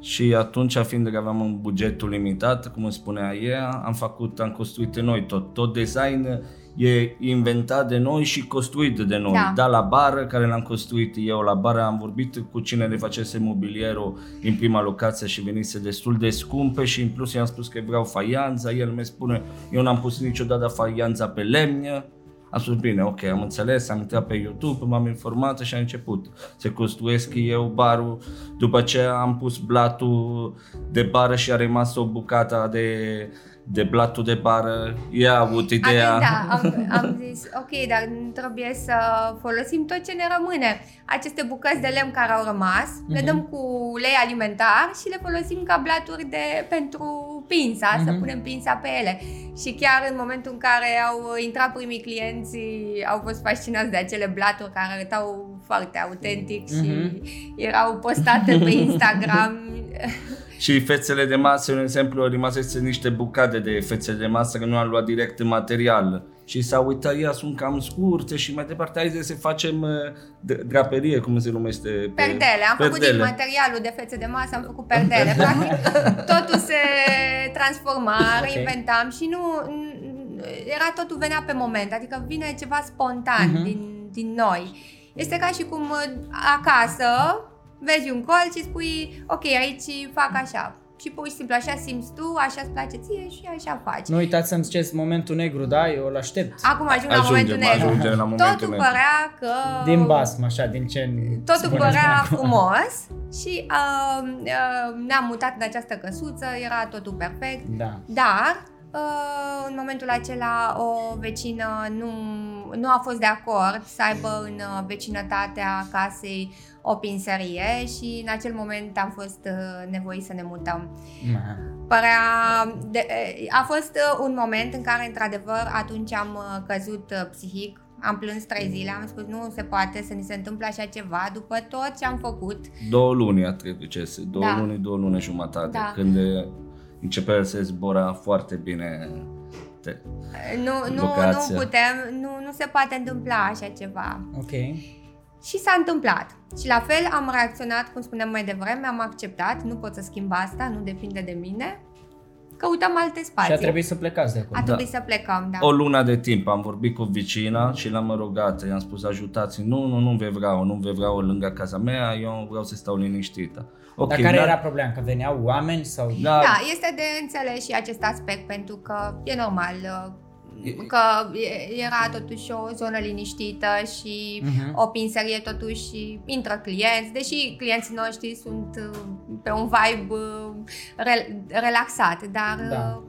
Și atunci, fiind că aveam un bugetul limitat, cum îmi spunea ea, am făcut, am construit noi tot. Tot design e inventat de noi și construit de noi. Da. Da, la bară, care l-am construit eu la bară, am vorbit cu cine ne facese mobilierul în prima locație și venise destul de scumpe și în plus i-am spus că vreau faianța, el mi spune, eu n-am pus niciodată faianța pe lemn, am spus, bine, ok, am înțeles, am intrat pe YouTube, m-am informat și am început să construiesc eu barul. După ce am pus blatul de bară și a rămas o bucată de, de blatul de bară, ea a avut ideea. Atunci, da, am, am zis, ok, dar trebuie să folosim tot ce ne rămâne. Aceste bucăți de lemn care au rămas, uh-huh. le Mhm. dăm cu ulei alimentar și le folosim ca blaturi de, pentru pința, uh-huh. să Mhm. punem pința pe ele. Și chiar în momentul în care au intrat primii clienți, au fost fascinați de acele blaturi care arătau foarte autentic și Mhm. erau postate pe Instagram. [LAUGHS] [LAUGHS] Și fețele de masă, un exemplu, rămasese niște bucate de fețe de masă, că nu am luat direct în material. Și s-a uitat, ea sunt cam scurte și mai departe, hai să facem uh, draperie, cum se numește? Pe perdele. Am perdele. făcut din materialul de fețe de masă, am făcut perdele. [LAUGHS] Practic, totul se transforma, okay. reinventam și nu, era totul venea pe moment, adică vine ceva spontan uh-huh. din, din noi. Este ca și cum uh, acasă vezi un colț și spui, ok, aici fac așa. Și pur și simplu așa simți tu, așa îți place ție și așa faci. Nu uitați să-mi ziceți momentul negru, da? Eu îl aștept. Acum ajung la momentul negru. Ajungem la momentul Totul negru. părea că... Din basm, așa, din ce Totul părea frumos și uh, uh, ne-am mutat în această căsuță, era totul perfect. Da. Dar Uh, în momentul acela o vecină nu, nu a fost de acord să aibă în uh, vecinătatea casei o pinserie și în acel moment am fost uh, nevoit să ne mutăm. Părea, de, a fost un moment în care, într-adevăr, atunci am căzut psihic, am plâns trei zile, am spus nu se poate să ni se întâmple așa ceva după tot ce am făcut. Două luni a trecut, două da. luni, două luni jumătate, da. când începe să zbora foarte bine te, nu, nu, nu putem, nu, nu se poate întâmpla așa ceva. Ok. Și s-a întâmplat. Și la fel am reacționat, cum spuneam mai devreme, am acceptat, nu pot să schimb asta, nu depinde de mine. Căutăm alte spații. Și a trebuit să plecați de acolo. A trebuit da. să plecăm, da. O lună de timp am vorbit cu vicina și l-am rugat, i-am spus ajutați nu, nu, nu vei vreau, nu vei vreau lângă casa mea, eu vreau să stau liniștită. Okay, Dar care dar... era problema? Că veneau oameni sau... Da. da, este de înțeles și acest aspect pentru că e normal uh, că era totuși o zonă liniștită și uh-huh. o pinserie totuși intră clienți, deși clienții noștri sunt uh, pe un vibe uh, relaxat, dar da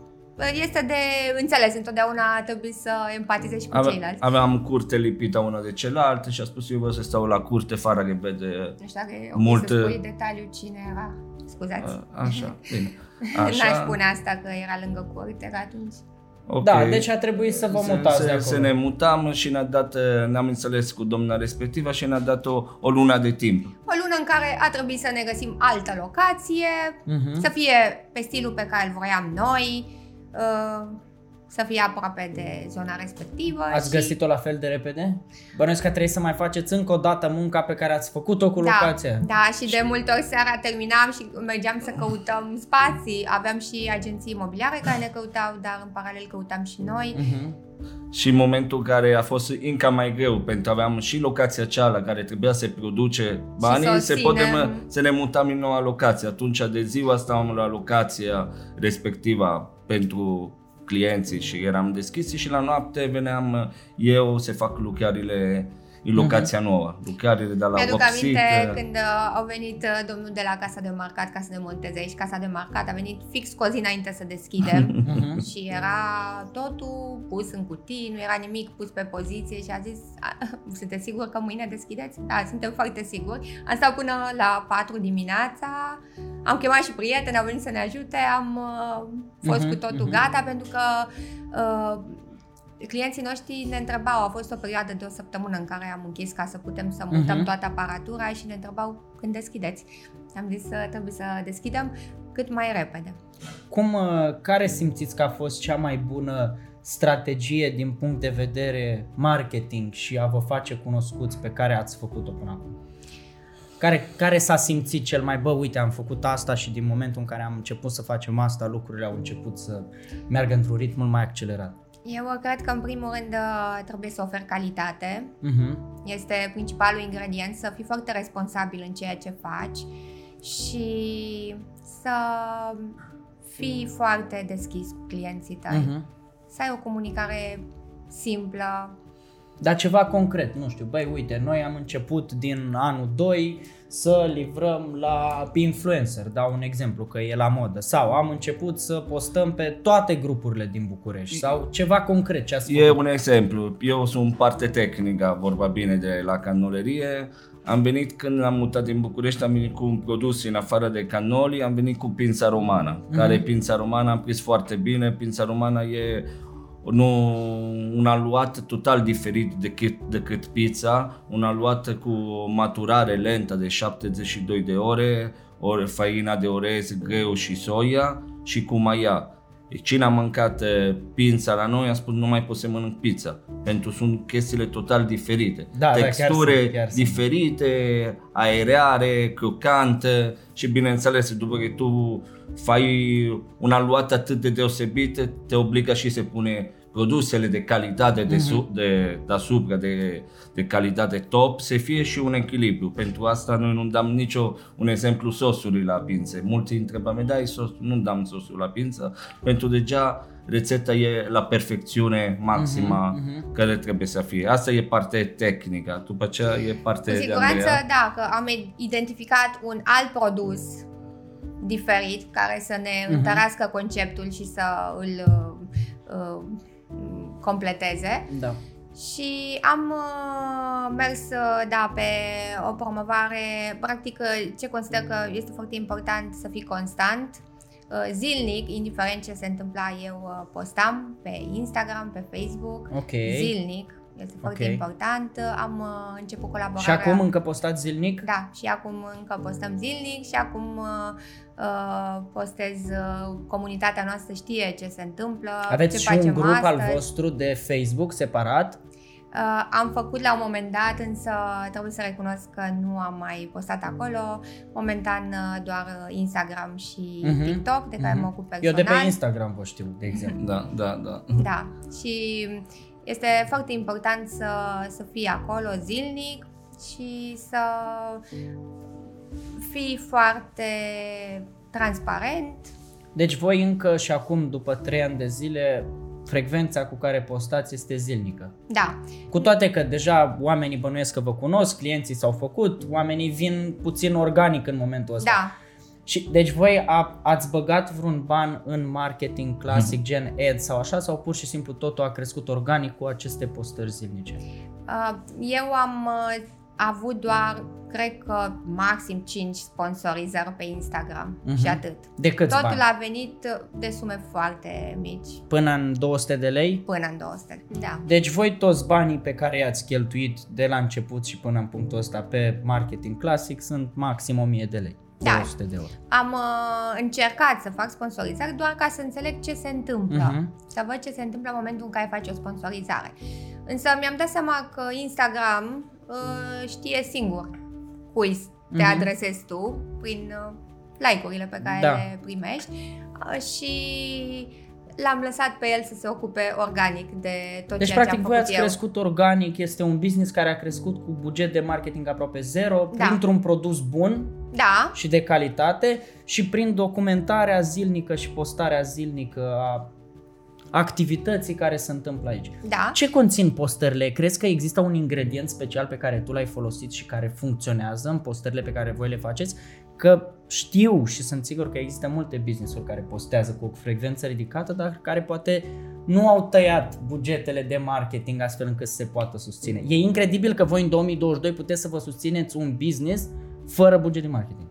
este de înțeles, întotdeauna trebuie să empatizezi și cu Ave, ceilalți. Aveam curte lipită una de celălalt și a spus eu vă să stau la curte fără că vede Nu știu dacă e mult... să spui detaliu cine era. Scuzați. A, așa, bine. [LAUGHS] Așa. N-aș spune asta că era lângă curte atunci. Okay. Da, deci a trebuit să vă mutați să, de acolo. Să ne mutam și ne-a dat, ne-am înțeles cu domna respectivă și ne-a dat o, o lună de timp. O lună în care a trebuit să ne găsim altă locație, uh-huh. să fie pe stilul pe care îl voiam noi, Uh, să fie aproape de zona respectivă. Ați și... găsit-o la fel de repede? Bănuiesc că trebuie să mai faceți încă o dată munca pe care ați făcut-o cu da, locația. Da, și de multe ori seara terminam și mergeam să căutăm spații. Aveam și agenții imobiliare care ne căutau, dar în paralel căutam și noi. Uh-huh. Și în momentul care a fost încă mai greu, pentru că aveam și locația cealaltă care trebuia să produce banii, se putem să ne mutam în noua locație. Atunci de ziua stăm la locația respectivă pentru clienții și eram deschis și la noapte veneam eu să fac lucrările în locația mhm. nouă, lucrările de la Mi-aduc aminte când uh, au venit uh, domnul de la Casa de Marcat ca să ne monteze aici. Casa de Marcat a venit fix cu o zi înainte să deschidem [LAUGHS] mhm. și era totul pus în cutii, nu era nimic pus pe poziție și a zis, [LAUGHS] sunteți siguri că mâine deschideți? Da, suntem foarte siguri. Am stat până la 4 dimineața, am chemat și prieteni, au venit să ne ajute, am uh, fost uh-huh, cu totul uh-huh. gata pentru că uh, clienții noștri ne întrebau, a fost o perioadă de o săptămână în care am închis ca să putem să mutăm uh-huh. toată aparatura și ne întrebau când deschideți. Am zis că trebuie să deschidem cât mai repede. Cum, uh, care simțiți că a fost cea mai bună strategie din punct de vedere marketing și a vă face cunoscuți pe care ați făcut-o până acum? Care, care s-a simțit cel mai, bă, uite, am făcut asta și din momentul în care am început să facem asta, lucrurile au început să meargă într-un ritm mult mai accelerat? Eu cred că în primul rând uh, trebuie să oferi calitate. Uh-huh. Este principalul ingredient, să fii foarte responsabil în ceea ce faci și să fii foarte deschis cu clienții tăi. Uh-huh. Să ai o comunicare simplă, dar ceva concret, nu știu, băi, uite, noi am început din anul 2 să livrăm la influencer, dau un exemplu că e la modă, sau am început să postăm pe toate grupurile din București, sau ceva concret ce ați E un exemplu, eu sunt parte tehnică, vorba bine de la canolerie, am venit când am mutat din București, am venit cu un produs în afară de canoli, am venit cu pința romană, mm-hmm. care pința romană? Am prins foarte bine, pința romană e nu, un aluat total diferit decât, decât pizza, un aluat cu o maturare lentă de 72 de ore, ori faina de orez, greu și soia și cu maia. Cine a mâncat eh, pizza la noi a spus nu mai pot să mănânc pizza, pentru sunt chestiile total diferite. Da, da, chiar Texture sunt, chiar sunt. diferite, aereare, crocante și bineînțeles după că tu fai un aluat atât de deosebit, te obligă și să pune produsele de calitate de, sub, de deasupra, de, de calitate top, să fie și un echilibru. Pentru asta noi nu dăm nicio un exemplu sosului la pințe. Mulți întrebă, dai sos? Nu dăm sosul la pință, pentru deja rețeta e la perfecțiune maximă Mhm, care trebuie să fie. Asta e partea tehnică, după aceea e partea Cu de siguranță, Andreea. da, că am identificat un alt produs diferit care să ne Mhm. întărească conceptul și să îl uh, uh, completeze. Da. Și am uh, mers uh, da, pe o promovare, practic uh, ce consider că este foarte important să fii constant, uh, zilnic, indiferent ce se întâmpla, eu uh, postam pe Instagram, pe Facebook, Ok. zilnic, este foarte Ok. important. Am uh, început Și colaborarea. acum încă postați zilnic? Da, și acum încă postăm zilnic și acum uh, uh, postez, uh, comunitatea noastră știe ce se întâmplă, Aveți ce și un facem grup al astăzi. vostru de Facebook separat? Uh, am făcut la un moment dat, însă trebuie să recunosc că nu am mai postat acolo. Momentan uh, doar uh, Instagram și Mhm, TikTok, de care mhm. mă ocup Eu personal. de pe Instagram vă știu, de exemplu. Da, da, da. Da, și este foarte important să, să fii acolo zilnic și să fii foarte transparent. Deci voi încă și acum, după 3 ani de zile, frecvența cu care postați este zilnică. Da, Cu toate că deja oamenii bănuiesc că vă cunosc, clienții s-au făcut, oamenii vin puțin organic în momentul ăsta. da. Și, deci voi a, ați băgat vreun ban în marketing clasic, gen ads sau așa, sau pur și simplu totul a crescut organic cu aceste postări zilnice? Uh, Eu am uh, avut doar, cred că maxim 5 sponsorizări pe Instagram Mhm. și atât. De câți Totul bani? a venit de sume foarte mici, Până în 200 de lei? până în 200. Da. Deci voi toți banii pe care i-ați cheltuit de la început și până în punctul ăsta pe marketing clasic sunt maxim 1000 de lei. Da. 200 de euro. Am uh, încercat să fac sponsorizare doar ca să înțeleg ce se întâmplă. Mhm. Să văd ce se întâmplă în momentul în care faci o sponsorizare. Însă mi-am dat seama că Instagram uh, știe singur cui te Mhm. adresezi tu prin uh, like-urile pe care Da. le primești uh, și l-am lăsat pe el să se ocupe organic de tot Deci ceea ce practic am voi făcut ați eu. crescut organic, este un business care a crescut cu buget de marketing aproape zero, Da. printr-un produs bun Da, și de calitate și prin documentarea zilnică și postarea zilnică a activității care se întâmplă aici. da. Ce conțin postările? Crezi că există un ingredient special pe care tu l-ai folosit și care funcționează în postările pe care voi le faceți? Că știu și sunt sigur că există multe business-uri care postează cu o frecvență ridicată, dar care poate nu au tăiat bugetele de marketing astfel încât să se poată susține. E incredibil că voi în 2022 puteți să vă susțineți un business fără buget de marketing.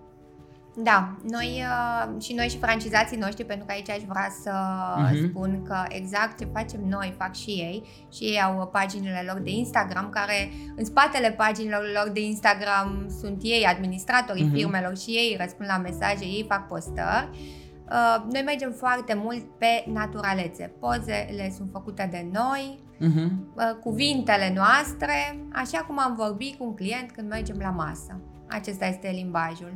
Da, noi uh, și noi și francizații noștri, pentru că aici aș vrea să Mhm. spun că exact ce facem noi fac și ei și ei au uh, paginile lor de Instagram care în spatele paginilor lor de Instagram sunt ei administratorii Mhm. firmelor și ei răspund la mesaje, ei fac postări. Uh, noi mergem foarte mult pe naturalețe. Pozele sunt făcute de noi, Mhm. uh, cuvintele noastre, așa cum am vorbit cu un client când mergem la masă. Acesta este limbajul.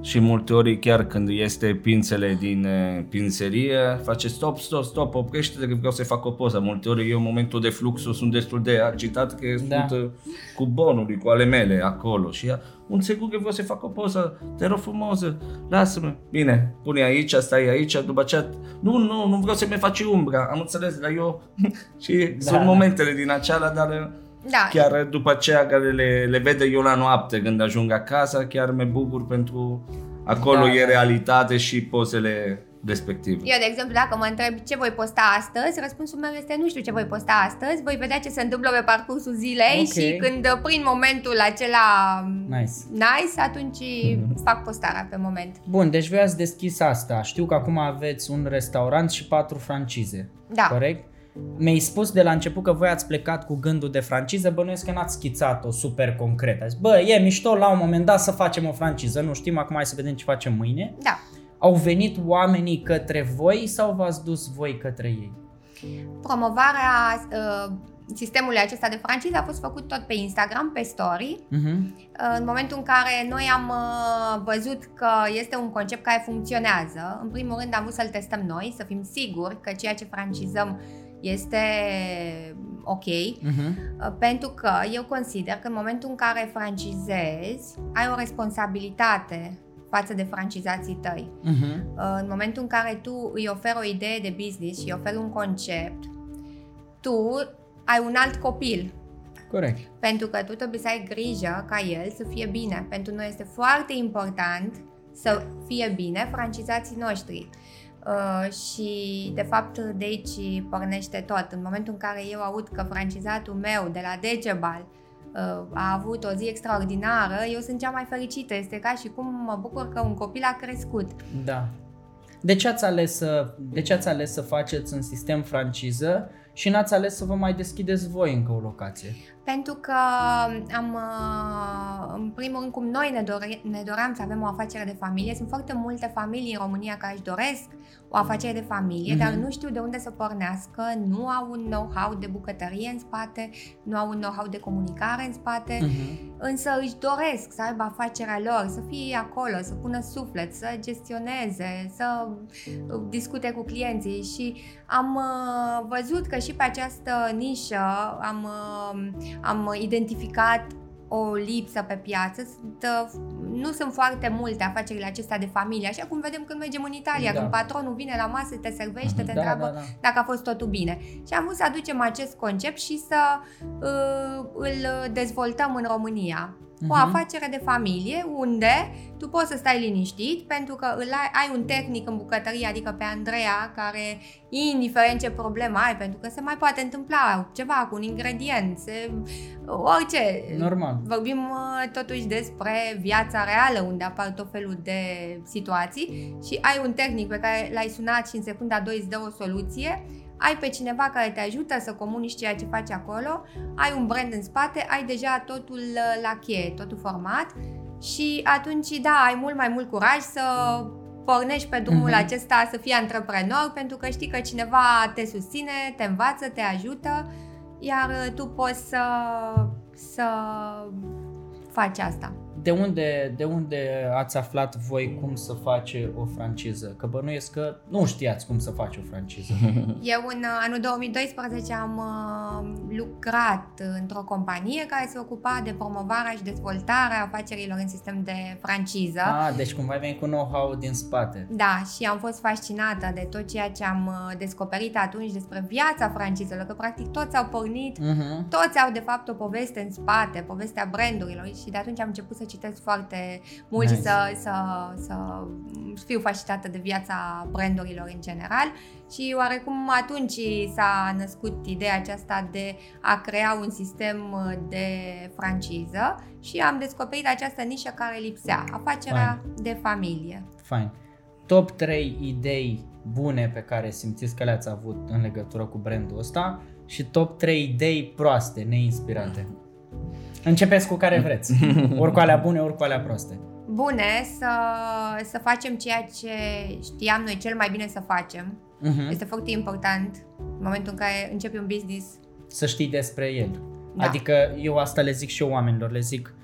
Și multe ori chiar când este pințele din eh, pințerie, face stop, stop, stop, oprește-te că vreau să fac o poză. Multe ori eu în momentul de fluxul sunt destul de agitat că Da. sunt eh, cu bonul, cu ale mele acolo și ea, un secund că vreau să fac o poză, te rog frumos, lasă-mă. Bine, pune aici, stai aici, după aceea, nu, nu, nu vreau să mi faci umbra, am înțeles, dar eu, [LAUGHS] și Da, sunt da. momentele din aceala, dar eh, Da, chiar după aceea care le, le vede eu la noapte când ajung acasă, chiar mă bucur pentru acolo Da, e da. realitate și pozele respective. Eu, de exemplu, dacă mă întreb ce voi posta astăzi, răspunsul meu este nu știu ce voi posta astăzi, voi vedea ce se întâmplă pe parcursul zilei Ok. și când prin momentul acela Nice. nice, atunci fac postarea pe moment. Bun, deci voi ați deschis asta. Știu că acum aveți un restaurant și patru francize. Da. Corect? Mi-ai spus de la început că voi ați plecat cu gândul de franciză, bănuiesc că n-ați schițat-o super concret. Ați zis, bă, e mișto la un moment dat să facem o franciză, nu știm, acum hai să vedem ce facem mâine. Da. Au venit oamenii către voi sau v-ați dus voi către ei? Promovarea uh, sistemului acesta de franciză a fost făcut tot pe Instagram, pe story. Uh-huh. În momentul în care noi am uh, văzut că este un concept care funcționează, în primul rând am vrut să-l testăm noi, să fim siguri că ceea ce francizăm este ok, Uh-huh. Uh, pentru că eu consider că în momentul în care francizezi, ai o responsabilitate față de francizații tăi. Uh-huh. Uh, În momentul în care tu îi oferi o idee de business și îi oferi un concept, tu ai un alt copil. Corect. Pentru că tu trebuie să ai grijă ca el să fie bine. Pentru noi este foarte important să fie bine francizații noștri. Uh, și de fapt de aici pornește tot. În momentul în care eu aud că francizatul meu de la Decebal uh, a avut o zi extraordinară, eu sunt cea mai fericită. Este ca și cum mă bucur că un copil a crescut. Da. De ce ați ales să, de ce ați ales să faceți un sistem franciză și n-ați ales să vă mai deschideți voi încă o locație? Pentru că am, uh, în primul rând, cum noi ne, dore, ne doream să avem o afacere de familie, sunt foarte multe familii în România care își doresc o afacere de familie, Mhm. dar nu știu de unde să pornească, nu au un know-how de bucătărie în spate, nu au un know-how de comunicare în spate, Uh-huh. însă își doresc să aibă afacerea lor, să fie acolo, să pună suflet, să gestioneze, să uh, discute cu clienții și am uh, văzut că și pe această nișă am, uh, am identificat o lipsă pe piață. Sunt, uh, nu sunt foarte multe afacerile acestea de familie, așa cum vedem când mergem în Italia, Da. când patronul vine la masă, te servește, te Da, întreabă da, da. dacă a fost totul bine. Și am vrut să aducem acest concept și să uh, îl dezvoltăm în România. O Mhm. afacere de familie unde tu poți să stai liniștit pentru că îl ai, ai un tehnic în bucătărie, adică pe Andreea, care indiferent ce problemă ai, pentru că se mai poate întâmpla ceva cu un ingredient, se, orice. Normal. Vorbim uh, totuși despre viața reală unde apar tot felul de situații și ai un tehnic pe care l-ai sunat și în secunda 2 îți dă o soluție, ai pe cineva care te ajută să comunici ceea ce faci acolo, ai un brand în spate, ai deja totul uh, la cheie, totul format și atunci, da, ai mult mai mult curaj să pornești pe drumul Mhm. acesta să fii antreprenor pentru că știi că cineva te susține, te învață, te ajută, iar uh, tu poți să, să faci asta. De unde, de unde ați aflat voi cum să face o franciză? Că bănuiesc că nu știați cum să faci o franciză. [LAUGHS] Eu în uh, anul 2012 am uh, lucrat într-o companie care se ocupa de promovarea și dezvoltarea afacerilor în sistem de franciză. ah, deci cumva ai venit cu know-how din spate. Da, și am fost fascinată de tot ceea ce am uh, descoperit atunci despre viața francizelor, că practic toți au pornit, Uh-huh. toți au de fapt o poveste în spate, povestea brandurilor și de atunci am început să citesc foarte mult Nice. și să, să, să fiu fascinată de viața brandurilor în general și oarecum atunci s-a născut ideea aceasta de a crea un sistem uh, de franciză și am descoperit această nișă care lipsea, afacerea de familie. Fine. Top 3 idei bune pe care simțiți că le-ați avut în legătură cu brandul ăsta și top 3 idei proaste, neinspirate. Începeți cu care vreți. [LAUGHS] Ori cu alea bune, ori cu alea proaste. bune să, să facem ceea ce știam noi cel mai bine să facem. Uh-huh. Este foarte important în momentul în care începi un business. Să știi despre el. Da. Adică eu asta le zic și eu oamenilor, le zic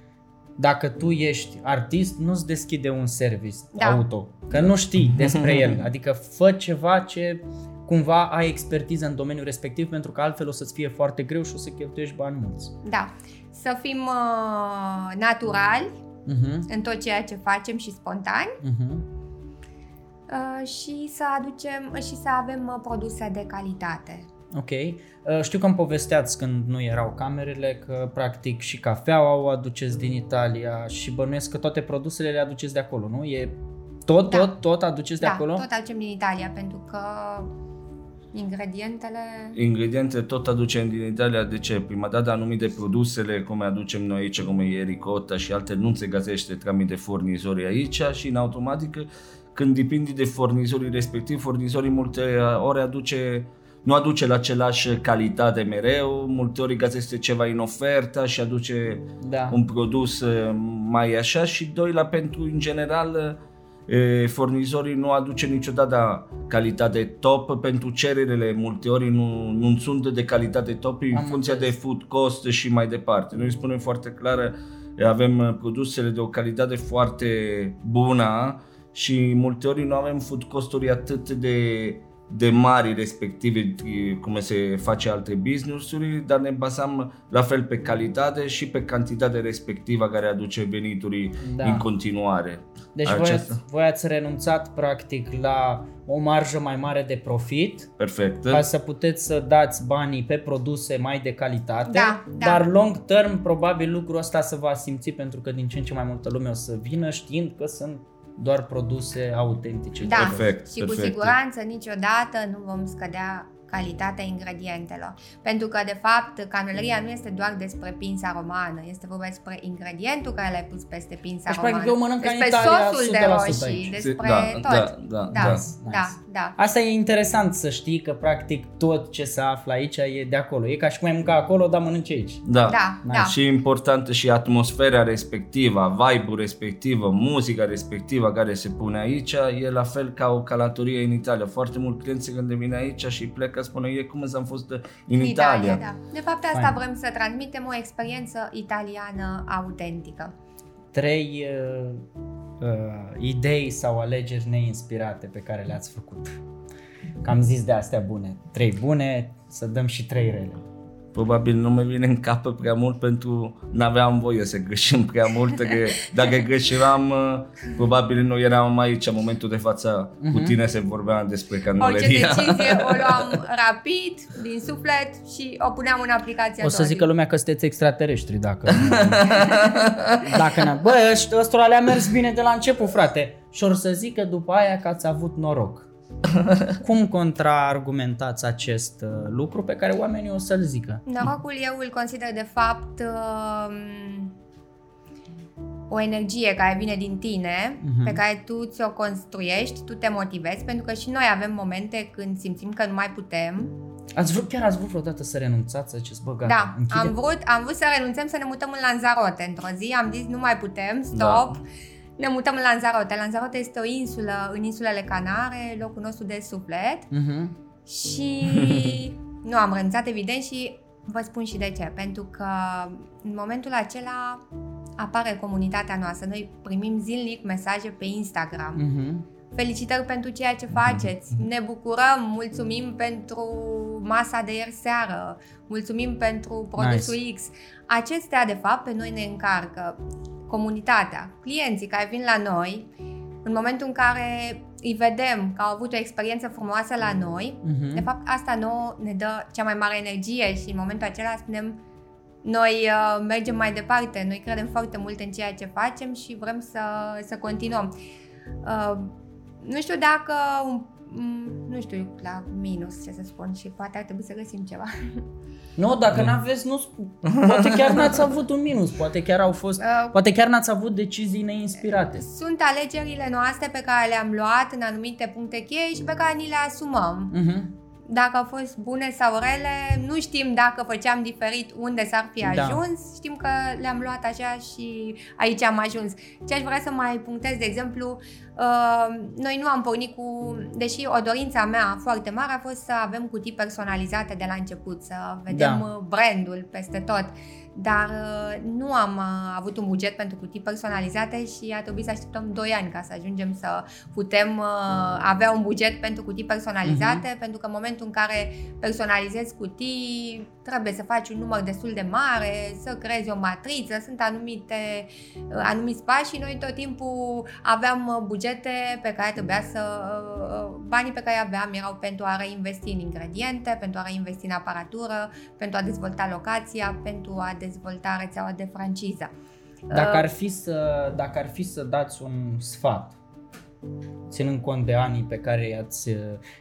dacă tu ești artist, nu-ți deschide un service Da. auto, că nu știi despre el. [LAUGHS] Adică fă ceva ce cumva ai expertiză în domeniul respectiv pentru că altfel o să-ți fie foarte greu și o să cheltuiești bani mulți. Da, să fim uh, naturali Uh-huh. în tot ceea ce facem și spontani Uh-huh. uh, și să aducem și să avem uh, produse de calitate. Ok. Uh, Știu că îmi povesteați când nu erau camerele că practic și cafeaua o aduceți din Italia și bănuiesc că toate produsele le aduceți de acolo, nu? E tot, Da. tot, tot aduceți de da, acolo? tot aducem din Italia pentru că ingredientele... Ingrediente tot aducem din Italia, de ce? Prima dată anumite produsele, cum aducem noi aici, cum e ricotta și alte, nu se găsește tramite furnizori aici și în automatică când depinde de furnizorii respectiv, furnizorii multe ori aduce nu aduce la același calitate mereu, multe ori gaz este ceva în ofertă și aduce Da. un produs uh, mai așa și doi la pentru în general uh, furnizorii nu aduce niciodată calitate top pentru cererile multe ori nu, nu sunt de calitate top în Am funcție de înțeles. food cost și mai departe. Noi spunem foarte clar avem uh, produsele de o calitate foarte bună și multe ori nu avem food costuri atât de de mari respective cum se face alte business-uri, dar ne bazăm la fel pe calitate și pe cantitate respectivă care aduce venituri Da. în continuare. Deci voi, Aceasta- ați- voi ați renunțat practic la o marjă mai mare de profit Perfect. ca să puteți să dați banii pe produse mai de calitate, Da, da. dar long term probabil lucrul ăsta se va simți pentru că din ce în ce mai multă lume o să vină știind că sunt doar produse autentice. Da, Perfect, și cu perfect. siguranță niciodată nu vom scădea calitatea ingredientelor. Pentru că, de fapt, canelăria nu este doar despre pința romană, este vorba despre ingredientul care l-ai pus peste pința Deci, romană. practic, eu mănânc ca în despre Italia sosul de 100% roșii, aici. despre Da, tot. da, da, da, da. da, da. Asta e interesant să știi că practic tot ce se află aici e de acolo. E ca și cum ai mânca acolo, dar mănânci aici. Da. Da, Nice. da. Și importantă și atmosfera respectivă, vibe-ul respectivă, muzica respectivă care se pune aici, e la fel ca o călătorie în Italia. Foarte mulți clienți când vin aici și plecă spune, e cum am fost în Italia. da. De fapt, asta Fain. vrem să transmitem o experiență italiană autentică. Trei uh, uh, idei sau alegeri neinspirate pe care le-ați făcut. Că am zis de astea bune. Trei bune, să dăm și trei rele. Probabil nu mi vine în cap prea mult pentru n-aveam voie să greșim prea mult, că dacă greșeam, uh, probabil nu eram aici în momentul de față cu tine să vorbeam despre Orice canoleria. decizie o luam rapid, din suflet și o puneam în aplicație O să doar. zică lumea că sunteți extraterestri dacă... [LAUGHS] dacă ne... Bă, ăștia- ăstora le-a mers bine de la început, frate. Și or să zică după aia că ați avut noroc. [LAUGHS] Cum contraargumentați acest uh, lucru pe care oamenii o să-l zică? Norocul eu îl consider de fapt um, o energie care vine din tine, Mhm. pe care tu ți-o construiești, tu te motivezi, pentru că și noi avem momente când simțim că nu mai putem. Ați vrut, chiar ați vrut vreodată să renunțați, să ziceți, bă, gata, da, închide. am vrut, am vrut să renunțăm să ne mutăm în Lanzarote. Într-o zi am zis nu mai putem, stop. Da. Ne mutăm în Lanzarote. Lanzarote este o insulă în insulele Canare, locul nostru de suflet. Mhm. Și [LAUGHS] nu am renunțat, evident, și vă spun și de ce. Pentru că în momentul acela apare comunitatea noastră. Noi primim zilnic mesaje pe Instagram. Mhm. Felicitări pentru ceea ce faceți. Ne bucurăm, mulțumim pentru masa de ieri seară, mulțumim pentru produsul Nice. X. Acestea, de fapt, pe noi ne încarcă comunitatea, clienții care vin la noi, în momentul în care îi vedem că au avut o experiență frumoasă la noi, Mhm. de fapt, asta nouă ne dă cea mai mare energie și în momentul acela spunem noi uh, mergem mai departe, noi credem foarte mult în ceea ce facem și vrem să, să continuăm. Uh, nu știu dacă, un- m, nu știu, la minus ce să spun și poate ar trebui să găsim ceva. Nu, dacă n-aveți, nu sp- Poate chiar n-ați avut un minus, poate chiar au fost... Uh, Poate chiar n-ați avut decizii neinspirate. Sunt alegerile noastre pe care le-am luat în anumite puncte cheie și pe care ni le asumăm. Mhm. Dacă au fost bune sau rele, nu știm dacă făceam diferit unde s-ar fi Da. ajuns, știm că le-am luat așa și aici am ajuns. Ce aș vrea să mai punctez, de exemplu, uh, noi nu am pornit cu, deși o dorință a mea foarte mare a fost să avem cutii personalizate de la început, să vedem Da. uh, brandul peste tot, dar uh, nu am uh, avut un buget pentru cutii personalizate și a trebuit să așteptăm 2 ani ca să ajungem să putem uh, avea un buget pentru cutii personalizate, pentru că în momentul în care personalizezi cutii, trebuie să faci un număr destul de mare, să creezi o matriță, sunt anumite, uh, anumiți pași și noi tot timpul aveam uh, bugete pe care trebuia să... uh, Banii pe care aveam erau pentru a reinvesti în ingrediente, pentru a reinvesti în aparatură, pentru a dezvolta locația, pentru a dezvolta rețeaua de franciză. Dacă Uh, ar fi să, dacă ar fi să dați un sfat ținând cont de anii pe care i-ați,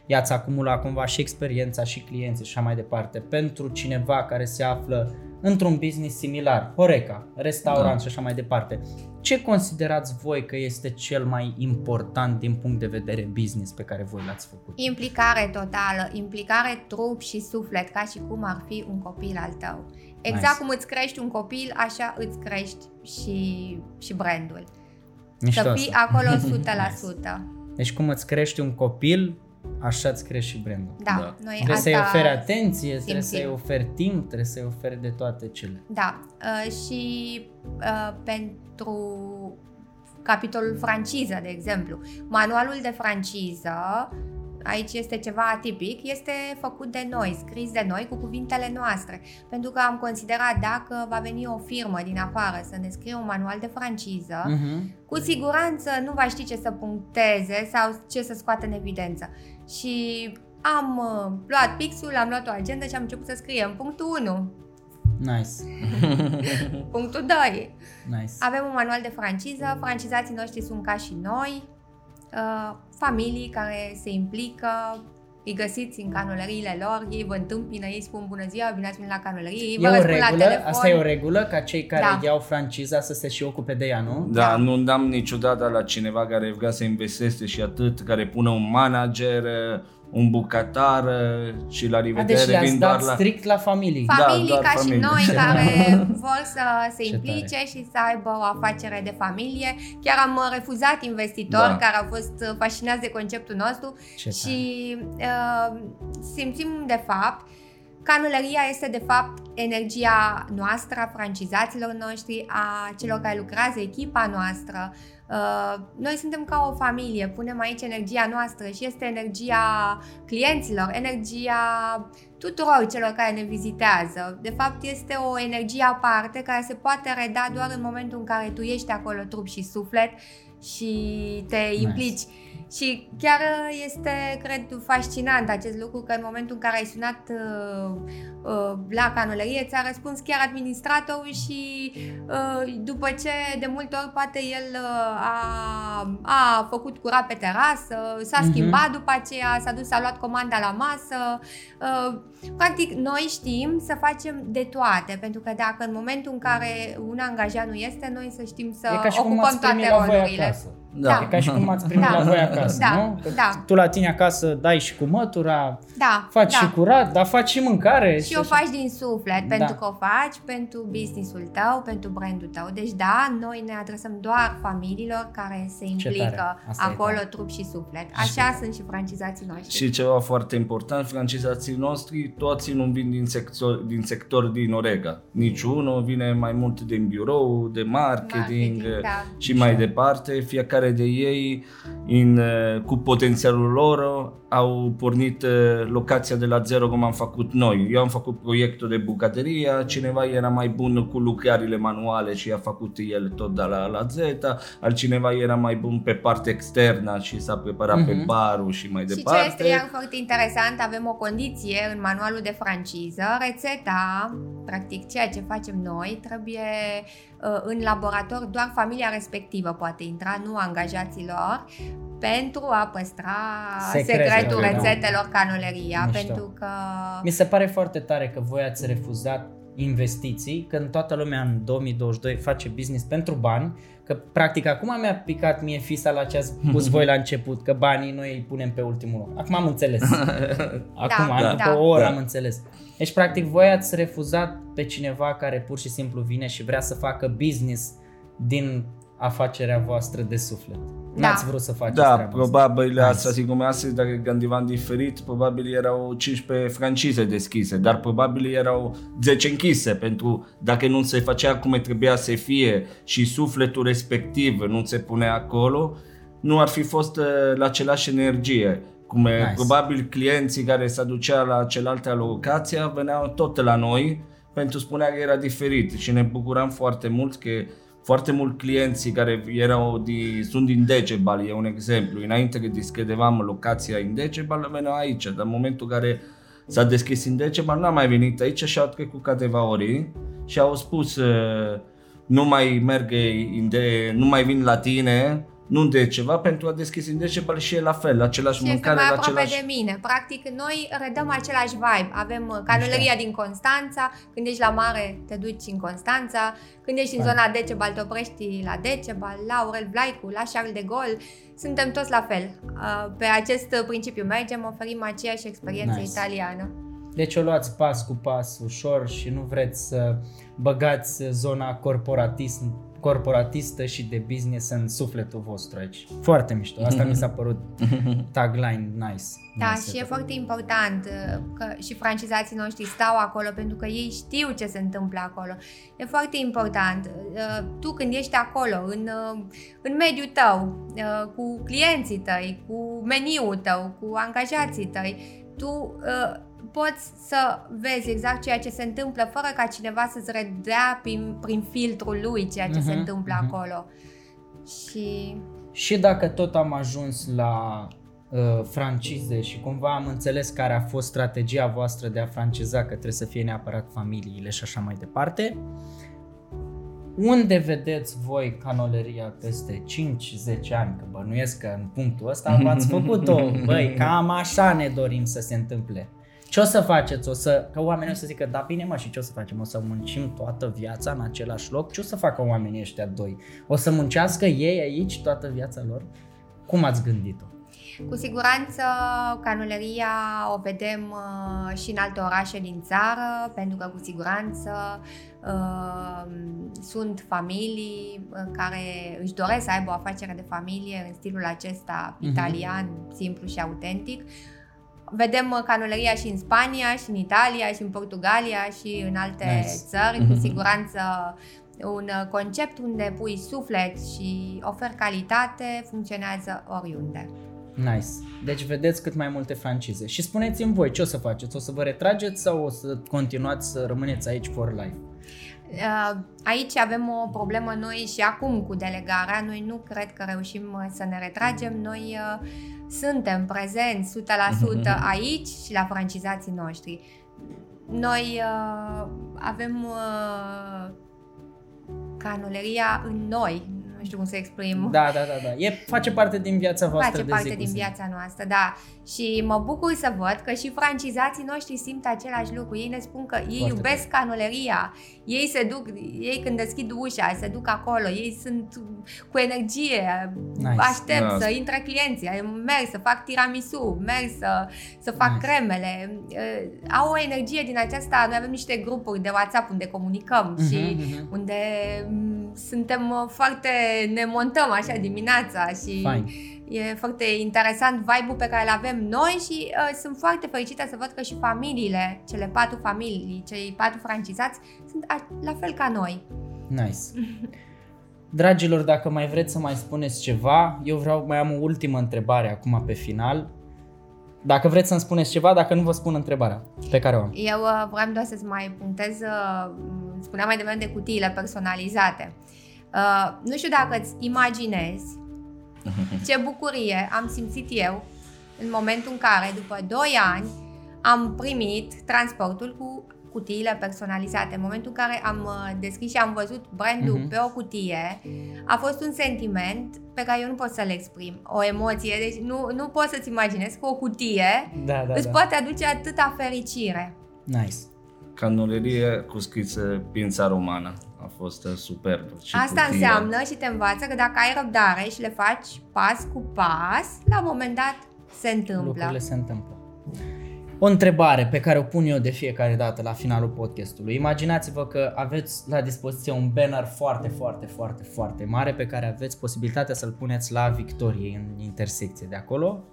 i-ați acumulat cumva și experiența și clienții și așa mai departe, pentru cineva care se află într-un business similar, Horeca, restaurant da. și așa mai departe, ce considerați voi că este cel mai important din punct de vedere business pe care voi l-ați făcut? Implicare totală, implicare trup și suflet, ca și cum ar fi un copil al tău. Exact nice. cum îți crești un copil, așa îți crești și, și brandul. Mișto să fii asta. acolo 100%. [LAUGHS] nice. Deci cum îți crești un copil, așa îți crești și brandul. Da, da. Noi trebuie să-i oferi atenție, simțim. trebuie să-i oferi timp, trebuie să-i oferi de toate cele. Da, uh, și uh, pentru capitolul franciză, de exemplu. Manualul de franciză aici este ceva atipic, este făcut de noi, scris de noi cu cuvintele noastre. Pentru că am considerat dacă va veni o firmă din afară să ne scrie un manual de franciză, uh-huh. cu siguranță nu va ști ce să puncteze sau ce să scoată în evidență. Și am uh, luat pixul, am luat o agenda și am început să scriem punctul 1. Nice. [LAUGHS] punctul 2. Nice. Avem un manual de franciză, francizații noștri sunt ca și noi, uh, familii care se implică, îi găsiți în canolăriile lor, ei vă întâmpină, ei spun bună ziua, bine ați venit la canolărie, ei e vă o regulă, la telefon. Asta e o regulă ca cei care da. iau franciza să se și ocupe de ea, nu? Da, da. nu dam niciodată la cineva care vrea să investeze și atât, care pune un manager, un bucătar și la revedere deci vin doar la... strict la familii. Familii da, ca familii. și noi [LAUGHS] care vor să se implice tare. și să aibă o afacere de familie. Chiar am refuzat investitori da. care au fost fascinați de conceptul nostru Ce și uh, simțim de fapt Canulăria este de fapt energia noastră, a francizaților noștri, a celor care lucrează, echipa noastră, Uh, noi suntem ca o familie, punem aici energia noastră și este energia clienților, energia tuturor celor care ne vizitează. De fapt, este o energie aparte care se poate reda doar în momentul în care tu ești acolo trup și suflet și te implici. Nice și chiar uh, este, cred, fascinant acest lucru că în momentul în care ai sunat uh, uh, la canolărie, ți-a răspuns chiar administratorul și uh, după ce de multe ori poate el uh, a, a făcut curat pe terasă, s-a uh-huh. schimbat după aceea, s-a dus, a luat comanda la masă. Uh, practic, noi știm să facem de toate, pentru că dacă în momentul în care un angajat nu este, noi să știm să ocupăm toate rolurile. Da. da. E ca și cum ați primit da. la voi acasă, da. nu? Că da. tu la tine acasă dai și cu mătura, da. faci da. și curat, dar faci și mâncare. Și, și o faci din suflet, da. pentru că o faci pentru businessul tău, pentru brandul tău. Deci da, noi ne adresăm doar familiilor care se implică acolo, trup și suflet. Așa și sunt și francizații noștri. Și ceva foarte important, francizații noștri toți nu vin din sector, din sector din Orega. Niciunul vine mai mult din birou, de marketing, marketing da. și mai departe. Fiecare fiecare de ei in, uh, cu potențialul lor au pornit uh, locația de la zero cum am făcut noi. Eu am făcut proiectul de bucătărie, cineva era mai bun cu lucrările manuale și a făcut el tot de la la Z, altcineva era mai bun pe partea externă și s-a preparat uh-huh. pe mhm. barul și mai și departe. Și ce este foarte interesant, avem o condiție în manualul de franciză, rețeta, practic ceea ce facem noi, trebuie uh, în laborator doar familia respectivă poate intra, nu angajaților, pentru a păstra Secret, secretul da. rețetelor canoleria, Mișto. pentru că... Mi se pare foarte tare că voi ați refuzat investiții, când toată lumea în 2022 face business pentru bani, că practic acum mi-a picat mie fisa la ce ați spus voi la început, că banii noi îi punem pe ultimul loc. Acum am înțeles. [LAUGHS] Acum, da, după da. o oră da. am înțeles. Deci practic voi ați refuzat pe cineva care pur și simplu vine și vrea să facă business din afacerea voastră de suflet. Da. N-ați vrut să faceți Da, probabil asta, asta sigur astăzi, dacă gândivam diferit, probabil erau 15 francize deschise, dar probabil erau 10 închise, pentru dacă nu se făcea cum trebuia să fie și sufletul respectiv nu se pune acolo, nu ar fi fost uh, la același energie. Cum nice. probabil clienții care se aducea la celelalte locația veneau tot la noi pentru spunea că era diferit și ne bucuram foarte mult că foarte mult clienții care erau di, sunt din Decebal, e un exemplu. Înainte că deschidevam locația în Decebal, veneau aici, dar în momentul în care s-a deschis în Decebal, n-a mai venit aici și au trecut câteva ori și au spus nu mai merg, de, nu mai vin la tine, nu de ceva, pentru a deschis în Decebal și e la fel, același Și este mâncare, mai la aproape același... de mine. Practic, noi redăm același vibe. Avem uh, canoleria din Constanța, când ești la mare te duci în Constanța, când ești în Fain. zona Decebal te oprești la Decebal, la Aurel Vlaicu, la Charles de Gaulle. Suntem toți la fel. Uh, Pe acest uh, principiu mergem, oferim aceeași experiență Nice. italiană. Deci o luați pas cu pas, ușor și nu vreți să băgați zona corporatism, corporatistă și de business în sufletul vostru aici. Foarte mișto. Asta mi s-a [LAUGHS] părut tagline nice. Da, Nice și e setup. foarte important uh, că și francizații noștri stau acolo pentru că ei știu ce se întâmplă acolo. E foarte important. Uh, Tu când ești acolo, în, uh, în mediul tău, uh, cu clienții tăi, cu meniul tău, cu angajații tăi, tu uh, poți să vezi exact ceea ce se întâmplă fără ca cineva să-ți redea prin, prin filtrul lui ceea ce se Mhm, întâmplă mhm. acolo. Și Și dacă tot am ajuns la uh, francize și cumva am înțeles care a fost strategia voastră de a franciza, că trebuie să fie neapărat familiile și așa mai departe, unde vedeți voi canoleria peste 5-10 ani? Că bănuiesc că în punctul ăsta v-ați [LAUGHS] făcut-o. Băi, cam așa ne dorim să se întâmple. Ce o să faceți? O să, că oamenii o să zică, da bine mă, și ce o să facem? O să muncim toată viața în același loc? Ce o să facă oamenii ăștia doi? O să muncească ei aici toată viața lor? Cum ați gândit-o? Cu siguranță canuleria o vedem uh, și în alte orașe din țară, pentru că cu siguranță uh, sunt familii uh, care își doresc să aibă o afacere de familie în stilul acesta Mhm. italian, simplu și autentic. Vedem uh, canuleria și în Spania, și în Italia, și în Portugalia, și în alte Nice. țări. Cu siguranță un uh, concept unde pui suflet și oferi calitate funcționează oriunde. Nice. Deci vedeți cât mai multe francize. Și spuneți-mi voi ce o să faceți? O să vă retrageți sau o să continuați să rămâneți aici for life? Uh, Aici avem o problemă noi și acum cu delegarea. Noi nu cred că reușim uh, să ne retragem. Noi uh, suntem prezenți 100% aici și la francizații noștri. Noi uh, avem uh, canuleria în noi. Nu știu cum să exprim. Da, da, da, da. E, face parte din viața voastră face de parte zi cu din zi. viața noastră, da. Și mă bucur să văd că și francizații noștri simt același lucru. Ei ne spun că ei Foarte iubesc canuleria. Ei se duc, ei când deschid ușa, se duc acolo, ei sunt cu energie. Nice. Aștept Da. să intre clienții, merg să fac tiramisu, merg să, să fac Nice. cremele. Uh, Au o energie din aceasta. Noi avem niște grupuri de WhatsApp unde comunicăm Mhm, și mhm. unde m, suntem uh, foarte, ne montăm așa dimineața și Fain. e foarte interesant vibe-ul pe care îl avem noi și uh, sunt foarte fericită să văd că și familiile, cele patru familii, cei patru francizați sunt a, la fel ca noi. Nice. Dragilor, dacă mai vreți să mai spuneți ceva, eu vreau, mai am o ultimă întrebare acum pe final. Dacă vreți să-mi spuneți ceva, dacă nu vă spun întrebarea pe care o am. Eu uh, vreau doar să-ți mai punctez, uh, spuneam mai devreme de cutiile personalizate. Uh, nu știu dacă îți imaginezi [LAUGHS] ce bucurie am simțit eu în momentul în care, după 2 ani, am primit transportul cu cutiile personalizate. În momentul în care am uh, deschis și am văzut brandul Mhm. pe o cutie, a fost un sentiment pe care eu nu pot să-l exprim. O emoție, deci nu, nu poți să-ți imaginezi că o cutie Da, da, îți da. poate aduce atâta fericire. Nice. Canolerie cu scriță Pința Romană. A fost uh, superb. Și Asta cutie. înseamnă și te învață că dacă ai răbdare și le faci pas cu pas, la un moment dat se întâmplă. Lucrurile se întâmplă. O întrebare pe care o pun eu de fiecare dată la finalul podcastului. Imaginați-vă că aveți la dispoziție un banner foarte, foarte, foarte, foarte mare pe care aveți posibilitatea să-l puneți la Victoriei în intersecție de acolo.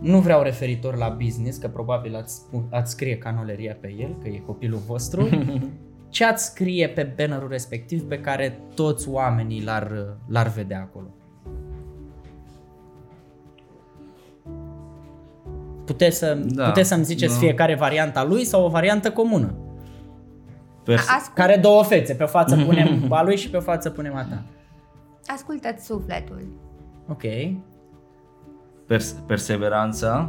Nu vreau referitor la business, că probabil ați, ați scrie canoleria pe el, că e copilul vostru. [LAUGHS] Ce ați scrie pe bannerul respectiv pe care toți oamenii l-ar, l-ar vedea acolo? Puteți, să, Da, puteți să-mi ziceți da. fiecare varianta lui sau o variantă comună. Pers- Ascult, Care două fețe, pe o față [LAUGHS] punem a lui și pe o față punem a ta. ascultă-ți sufletul. Ok. pers- perseveranța,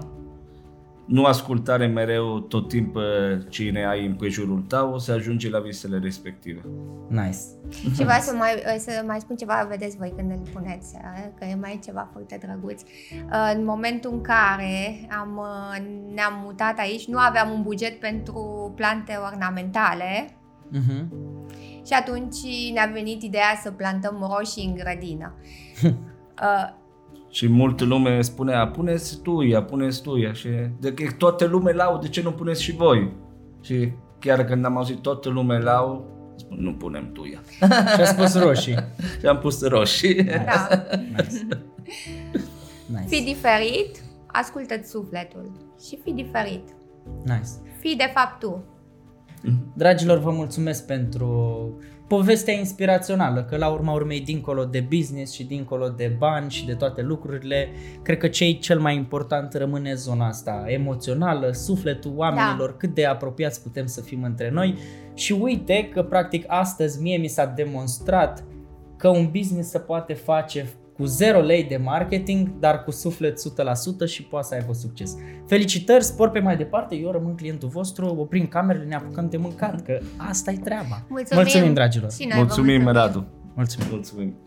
nu ascultare mereu tot timpul cine ai în prejurul tău, o să ajungi la visele respective. Nice. Și vreau să mai, să mai spun ceva, vedeți voi când îl puneți, că e mai ceva foarte drăguț. În momentul în care am, ne-am mutat aici, nu aveam un buget pentru plante ornamentale, uh-huh. și atunci ne-a venit ideea să plantăm roșii în grădină. [LAUGHS] uh, și multă lume spunea, puneți tuia, puneți tuia. Și de că toată lumea lau, de ce nu puneți și voi? Și chiar când am auzit toată lumea lau, spun, nu punem tuia. și a spus roșii. [LAUGHS] și am pus roșii. Da. [LAUGHS] nice. nice. Fii diferit, ascultă-ți sufletul și fii diferit. Nice. Fii de fapt tu. Dragilor, vă mulțumesc pentru povestea inspirațională, că la urma urmei, dincolo de business și dincolo de bani și de toate lucrurile, cred că cei cel mai important rămâne zona asta emoțională, sufletul oamenilor, da. cât de apropiați putem să fim între noi și uite că practic astăzi mie mi s-a demonstrat că un business se poate face cu 0 lei de marketing, dar cu suflet 100% și poate să aibă succes. Felicitări, spor pe mai departe, eu rămân clientul vostru, oprim camerele, ne apucăm de mâncat, că asta e treaba. Mulțumim, mulțumim dragilor! mulțumim, mulțumim, Radu! Mulțumim! mulțumim.